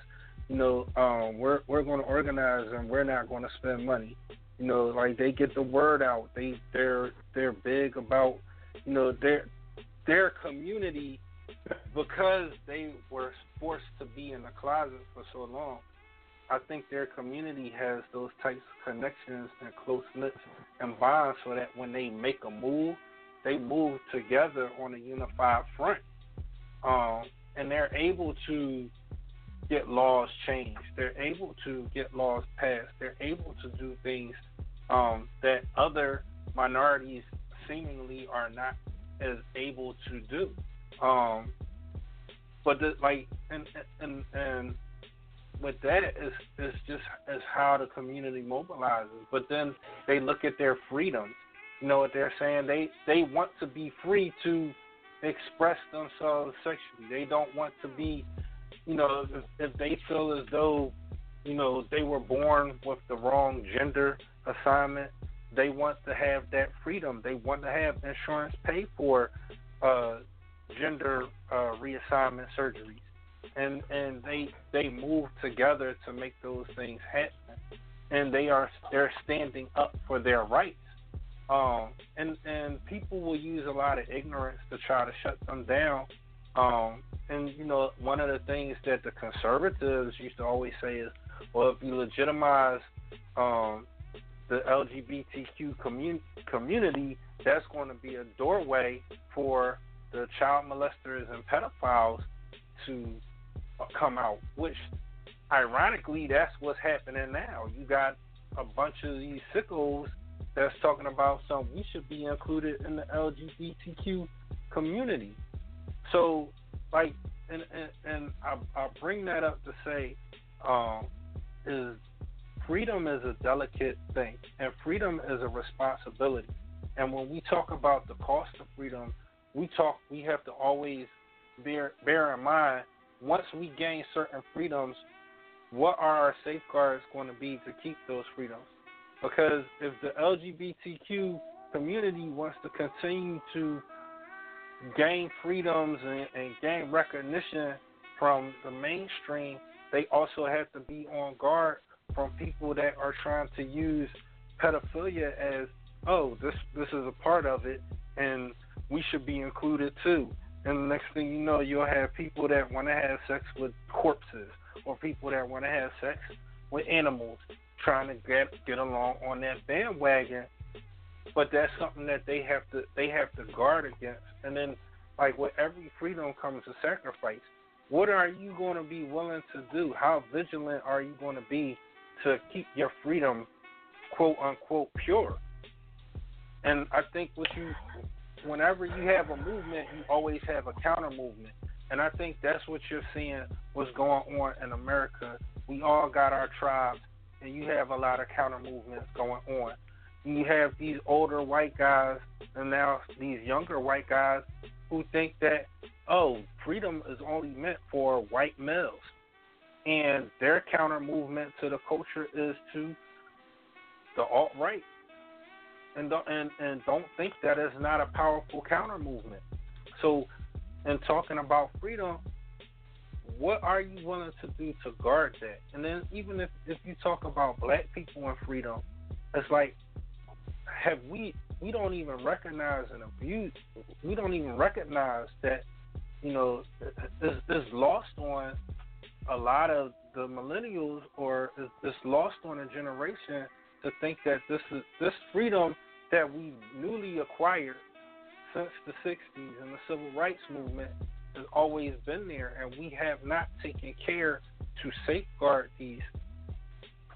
you know um we're we're going to organize and we're not going to spend money. You know like they get the word out. They they're they're big about you know their their community because they were forced to be in the closet for so long, I think their community has those types of connections and close knits and bonds so that when they make a move, they move together on a unified front. Um, and they're able to get laws changed. They're able to get laws passed. They're able to do things um, that other minorities seemingly are not as able to do. Um, but the, like, and and and with that is is just is how the community mobilizes. But then they look at their freedoms. You know what they're saying? They they want to be free to express themselves sexually. They don't want to be, you know, if, if they feel as though, you know, they were born with the wrong gender assignment, they want to have that freedom. They want to have insurance paid for uh, gender uh, reassignment surgeries, and and they they move together to make those things happen, and they are they're standing up for their rights. Um, and and people will use a lot of ignorance to try to shut them down. Um, and you know, one of the things that the conservatives used to always say is, well, if you legitimize um, the LGBTQ commun- community, that's going to be a doorway for the child molesters and pedophiles to come out. Which, ironically, that's what's happening now. You got a bunch of these sickos that's talking about some we should be included in the LGBTQ community. So, like, and and, and I, I bring that up to say, um, is freedom is a delicate thing, and freedom is a responsibility. And when we talk about the cost of freedom, we talk we have to always bear bear in mind once we gain certain freedoms, what are our safeguards going to be to keep those freedoms? Because if the LGBTQ community wants to continue to gain freedoms and, and gain recognition from the mainstream, they also have to be on guard from people that are trying to use pedophilia as, oh, this this is a part of it, and we should be included too. And the next thing you know, you'll have people that want to have sex with corpses, or people that want to have sex with animals, trying to get get along on that bandwagon. But that's something that they have to they have to guard against. And then, like with every freedom comes a sacrifice. What are you going to be willing to do? How vigilant are you going to be to keep your freedom, quote unquote, pure? And I think what you whenever you have a movement, you always have a counter movement. And I think that's what you're seeing what's going on in America. We all got our tribes, and you have a lot of counter movements going on. You have these older white guys, and now these younger white guys who think that, oh, freedom is only meant for white males. And their counter movement to the culture is to the alt right and don't and, and don't think that is not a powerful counter movement. So, in talking about freedom, what are you willing to do to guard that? And then even if if you talk about black people and freedom, it's like have we we don't even recognize and abuse we don't even recognize that you know is is lost on a lot of the millennials or is, is lost on a generation to think that this is this freedom that we newly acquired since the 60s and the civil rights movement has always been there, and we have not taken care to safeguard these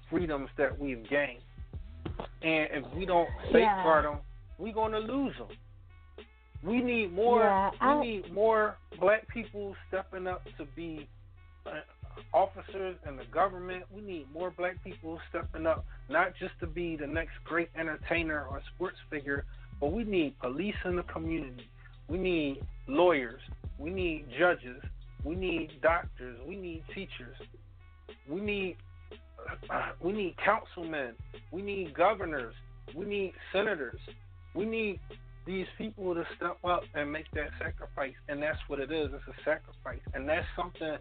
freedoms that we've gained. And if we don't safeguard Yeah. them, we're going to lose them. We need more. Yeah, we need more black people stepping up to be officers in the government. We need more black people stepping up, not just to be the next great entertainer or sports figure, but we need police in the community. We need lawyers. We need judges. We need doctors. We need teachers. We need we need councilmen. We need governors. We need senators. We need these people to step up and make that sacrifice. And that's what it is. It's a sacrifice. And that's something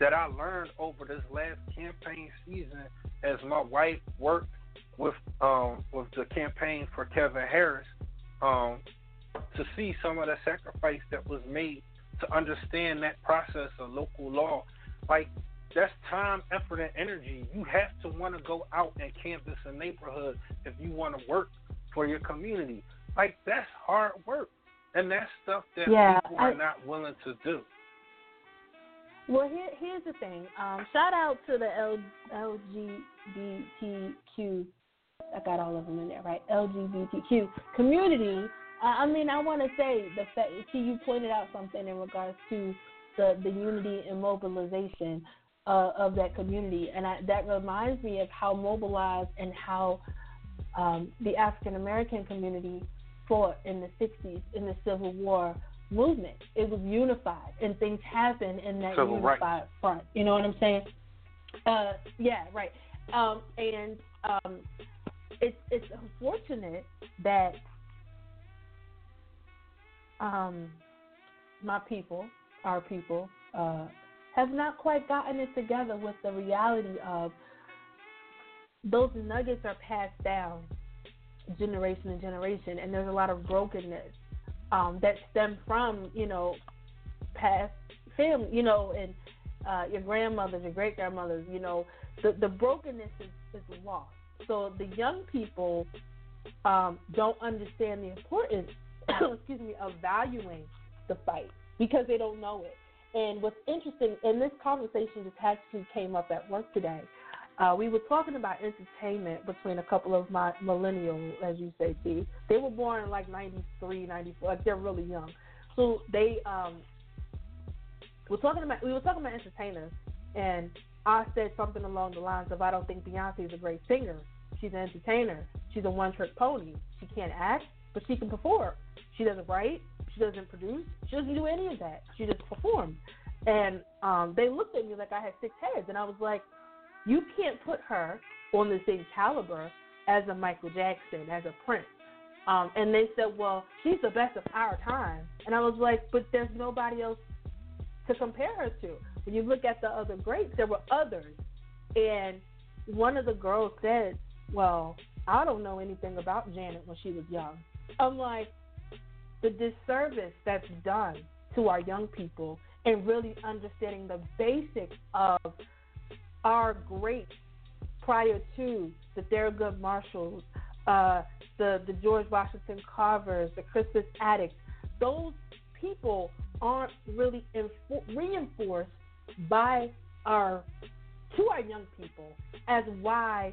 that I learned over this last campaign season as my wife worked with um with the campaign for Kevin Harris, um, to see some of the sacrifice that was made to understand that process of local law. Like that's time, effort, and energy. You have to want to go out and canvass a neighborhood if you want to work for your community. Like that's hard work, and that's stuff that Yeah, people are I- not willing to do. Well, here, here's the thing. Um, shout out to the L, LGBTQ. I got all of them in there, right? LGBTQ community. Uh, I mean, I want to say the fact. See, you pointed out something in regards to the the unity and mobilization uh, of that community, and I, that reminds me of how mobilized and how um, the African American community fought in the '60s in the Civil War movement. It was unified, and things happened in that Civil rights. unified front. You know what I'm saying? Uh, yeah, right. Um, and um, it's it's unfortunate that um, my people, our people, uh, have not quite gotten it together with the reality of those nuggets are passed down generation to generation, and there's a lot of brokenness um, that stem from you know past family, you know, and uh, your grandmothers, your great grandmothers, you know, the the brokenness is, is lost. So the young people um, don't understand the importance, excuse me, of valuing the fight because they don't know it. And what's interesting, and this conversation just actually came up at work today. Uh, we were talking about entertainment between a couple of my millennials, as you say, Tee. They were born in like 93, 94, like they're really young. So they um, were talking about, we were talking about entertainers, and I said something along the lines of, I don't think Beyonce is a great singer. She's an entertainer. She's a one-trick pony. She can't act, but she can perform. She doesn't write. She doesn't produce. She doesn't do any of that. She just performs. And um, they looked at me like I had six heads, and I was like, you can't put her on the same caliber as a Michael Jackson, as a Prince. Um, and they said, well, she's the best of our time. And I was like, but there's nobody else to compare her to. When you look at the other greats, there were others. And one of the girls said, well, I don't know anything about Janet when she was young. I'm like, the disservice that's done to our young people and really understanding the basics of our greats prior to the Thurgood Marshalls, uh, the the George Washington Carvers, the Crispus Attucks. Those people aren't really info- reinforced by our to our young people as why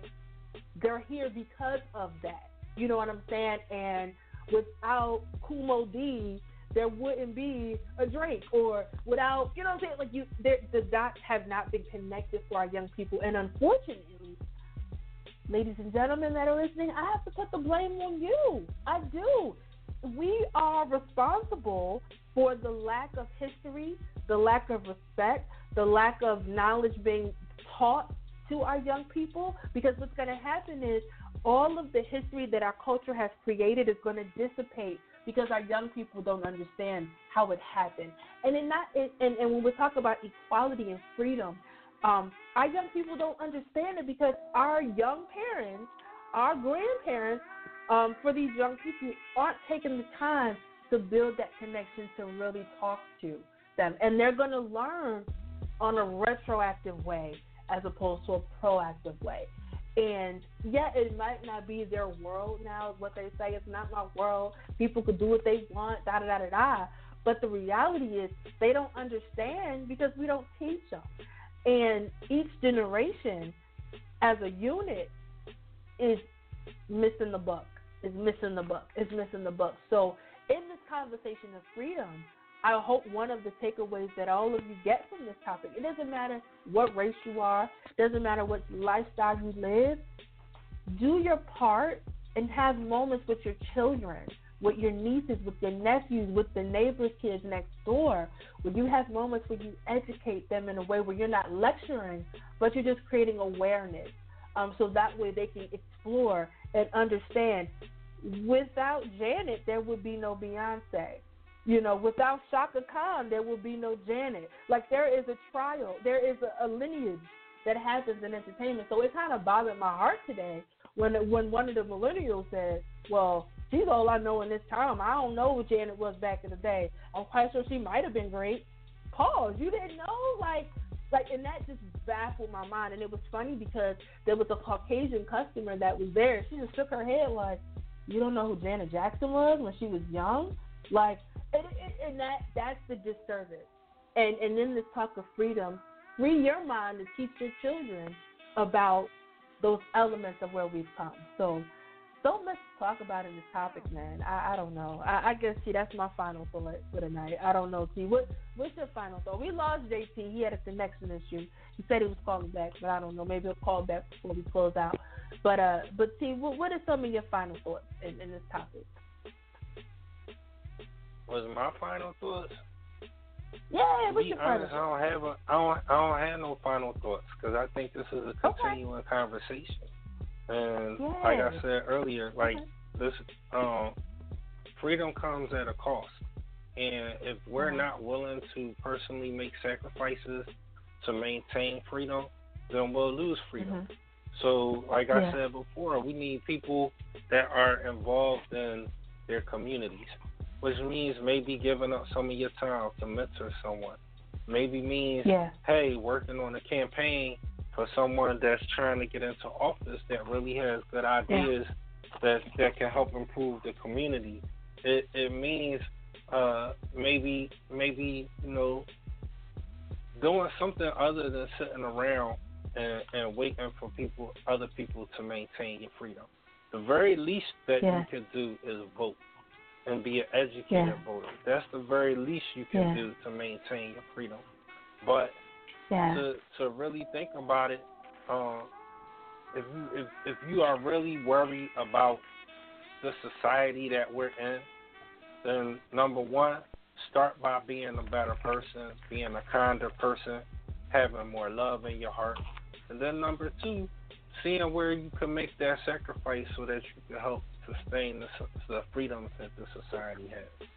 they're here because of that. You know what I'm saying? And without Kool Moe Dee, there wouldn't be a Drake, or without you know what I'm saying? Like you, the dots have not been connected for our young people, and unfortunately, ladies and gentlemen that are listening, I have to put the blame on you. I do. We are responsible for the lack of history, the lack of respect, the lack of knowledge being taught to our young people. Because what's going to happen is all of the history that our culture has created is going to dissipate because our young people don't understand how it happened. And in it, and, and when we talk about equality and freedom, um, our young people don't understand it because our young parents, our grandparents, um, for these young people aren't taking the time to build that connection to really talk to them, and they're going to learn on a retroactive way as opposed to a proactive way. And yeah, it might not be their world now. What they say it's not my world. People could do what they want. Da da da da da. But the reality is they don't understand because we don't teach them. And each generation, as a unit, is missing the book. Is missing the book. Is missing the book. So in this conversation of freedom, I hope one of the takeaways that all of you get from this topic, it doesn't matter what race you are, doesn't matter what lifestyle you live, do your part and have moments with your children, with your nieces, with your nephews, with the neighbors' kids next door, where you have moments where you educate them in a way where you're not lecturing, but you're just creating awareness. Um, so that way they can explore and understand. Without Janet, there would be no Beyonce. You know, without Chaka Khan, there will be no Janet. Like there is a trial, there is a, a lineage that happens in entertainment. So it kind of bothered my heart today when when one of the millennials said, "Well, she's all I know in this time. I don't know who Janet was back in the day. I'm quite sure she might have been great." Pause. You didn't know, like, like, and that just baffled my mind. And it was funny because there was a Caucasian customer that was there. She just shook her head like, "You don't know who Janet Jackson was when she was young?" Like, and, and, that that's the disservice. And and then this talk of freedom, free your mind to teach your children about those elements of where we've come. So, so much to talk about in this topic, man. I, I don't know. I, I guess see that's my final thought for tonight. I don't know, Tee. What what's your final thought? We lost JT. He had a connection issue. He said he was calling back, but I don't know. Maybe he'll call back before we close out. But uh, but Tee, what, what are some of your final thoughts in, in this topic? Was my final thoughts? Yeah, what's your final I don't have a, I don't, I don't have no final thoughts because I think this is a continuing conversation. And like I said earlier, like this, um, freedom comes at a cost, and if we're Mhm. not willing to personally make sacrifices to maintain freedom, then we'll lose freedom. Mhm. So, like I said before, we need people that are involved in their communities, which means maybe giving up some of your time to mentor someone. Maybe means, Yeah. hey, working on a campaign for someone that's trying to get into office that really has good ideas that that can help improve the community. It it means uh, maybe maybe you know doing something other than sitting around and, and waiting for people, other people to maintain your freedom. The very least that Yeah. you can do is vote and be an educated Yeah. voter. That's the very least you can Yeah. do to maintain your freedom. But Yeah. to to really think about it, um, if you if if you are really worried about the society that we're in, then number one, start by being a better person, being a kinder person, having more love in your heart, and then number two, seeing where you can make that sacrifice so that you can help sustain the, the freedoms that the society has.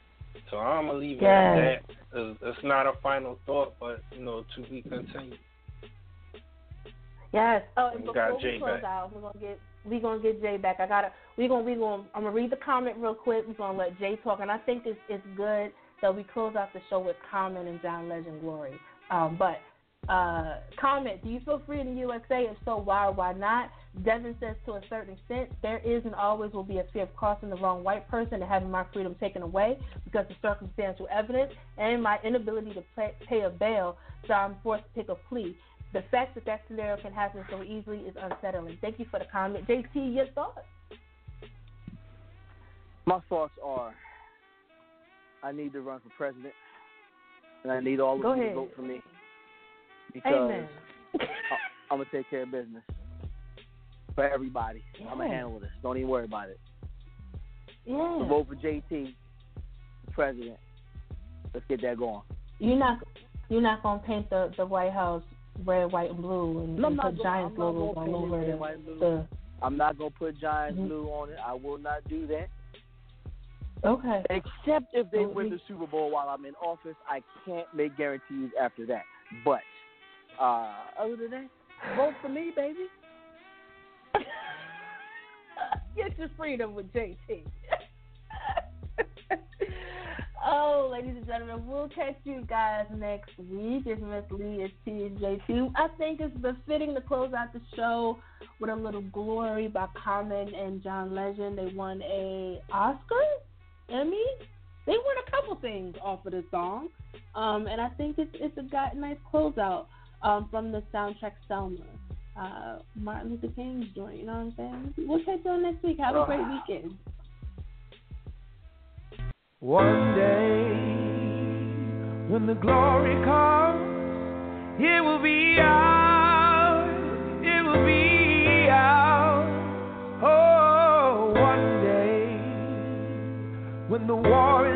So I'm gonna leave it Yes. at that. It's, it's not a final thought, but you know, to be continued. Yes. Oh, and We before got we Jay close back. out, we're gonna get we gonna get Jay back. I gotta we gonna we gonna I'm gonna read the comment real quick. We're gonna let Jay talk, and I think it's it's good that we close out the show with Common and John Legend Glory. Um, but uh, comment: Do you feel free in the USA? If so, why or why not? Devin says to a certain extent, there is and always will be a fear of crossing the wrong white person and having my freedom taken away because of circumstantial evidence and my inability to pay, pay a bail, so I'm forced to take a plea. The fact that that scenario can happen so easily is unsettling. Thank you for the comment. JT, your thoughts? My thoughts are I need to run for president, and I need all of Go you ahead. to vote for me because Amen. I'm gonna take care of business for everybody. I'm gonna handle this. Don't even worry about it. Yeah. So vote for JT, president. Let's get that going. You're not you're not gonna paint the the White House red, white, and blue and, No, I'm and put gonna- Giants logos all paint it the, white, and blue. the I'm not gonna put Giants Mhm. blue on it. I will not do that. okay. Except if they Well, win the Super Bowl while I'm in office, I can't make guarantees after that. But uh, other than that, vote for me, baby. Get your freedom with JT. oh, ladies and gentlemen, we'll catch you guys next week. It's Miss Lee, it's Tee and JT. I think it's befitting to close out the show with a little glory by Common and John Legend. They won a Oscar, Emmy. They won a couple things off of the song, um, and I think it's it's a got nice closeout um, from the soundtrack Selma uh, Martin Luther King's joint. You know what I'm saying? We'll catch y'all next week. Have a great weekend. One day When the glory comes, it will be ours. It will be ours. Oh, one day when the war is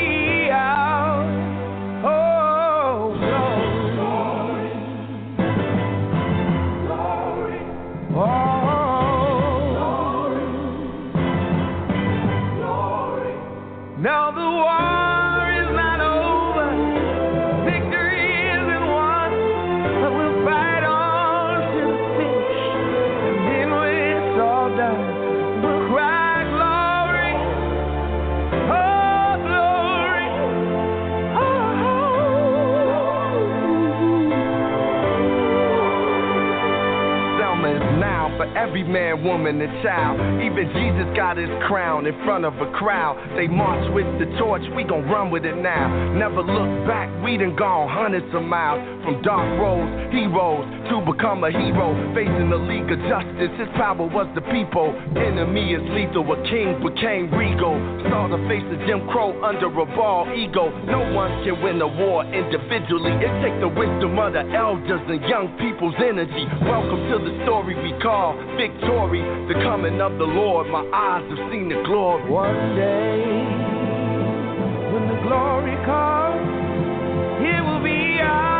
every man, woman, and child. Even Jesus got his crown in front of a crowd. They march with the torch, we gon' run with it now. Never look back, we done gone hundreds of miles. From dark roads, heroes, to become a hero. Facing the League of Justice, his power was the people. Enemy is lethal, a king became regal. Saw the face of Jim Crow under a ball ego. No one can win a war individually. It takes the wisdom of the elders and young people's energy. Welcome to the story we call victory, the coming of the Lord. My eyes have seen the glory. One day, when the glory comes, it will be ours.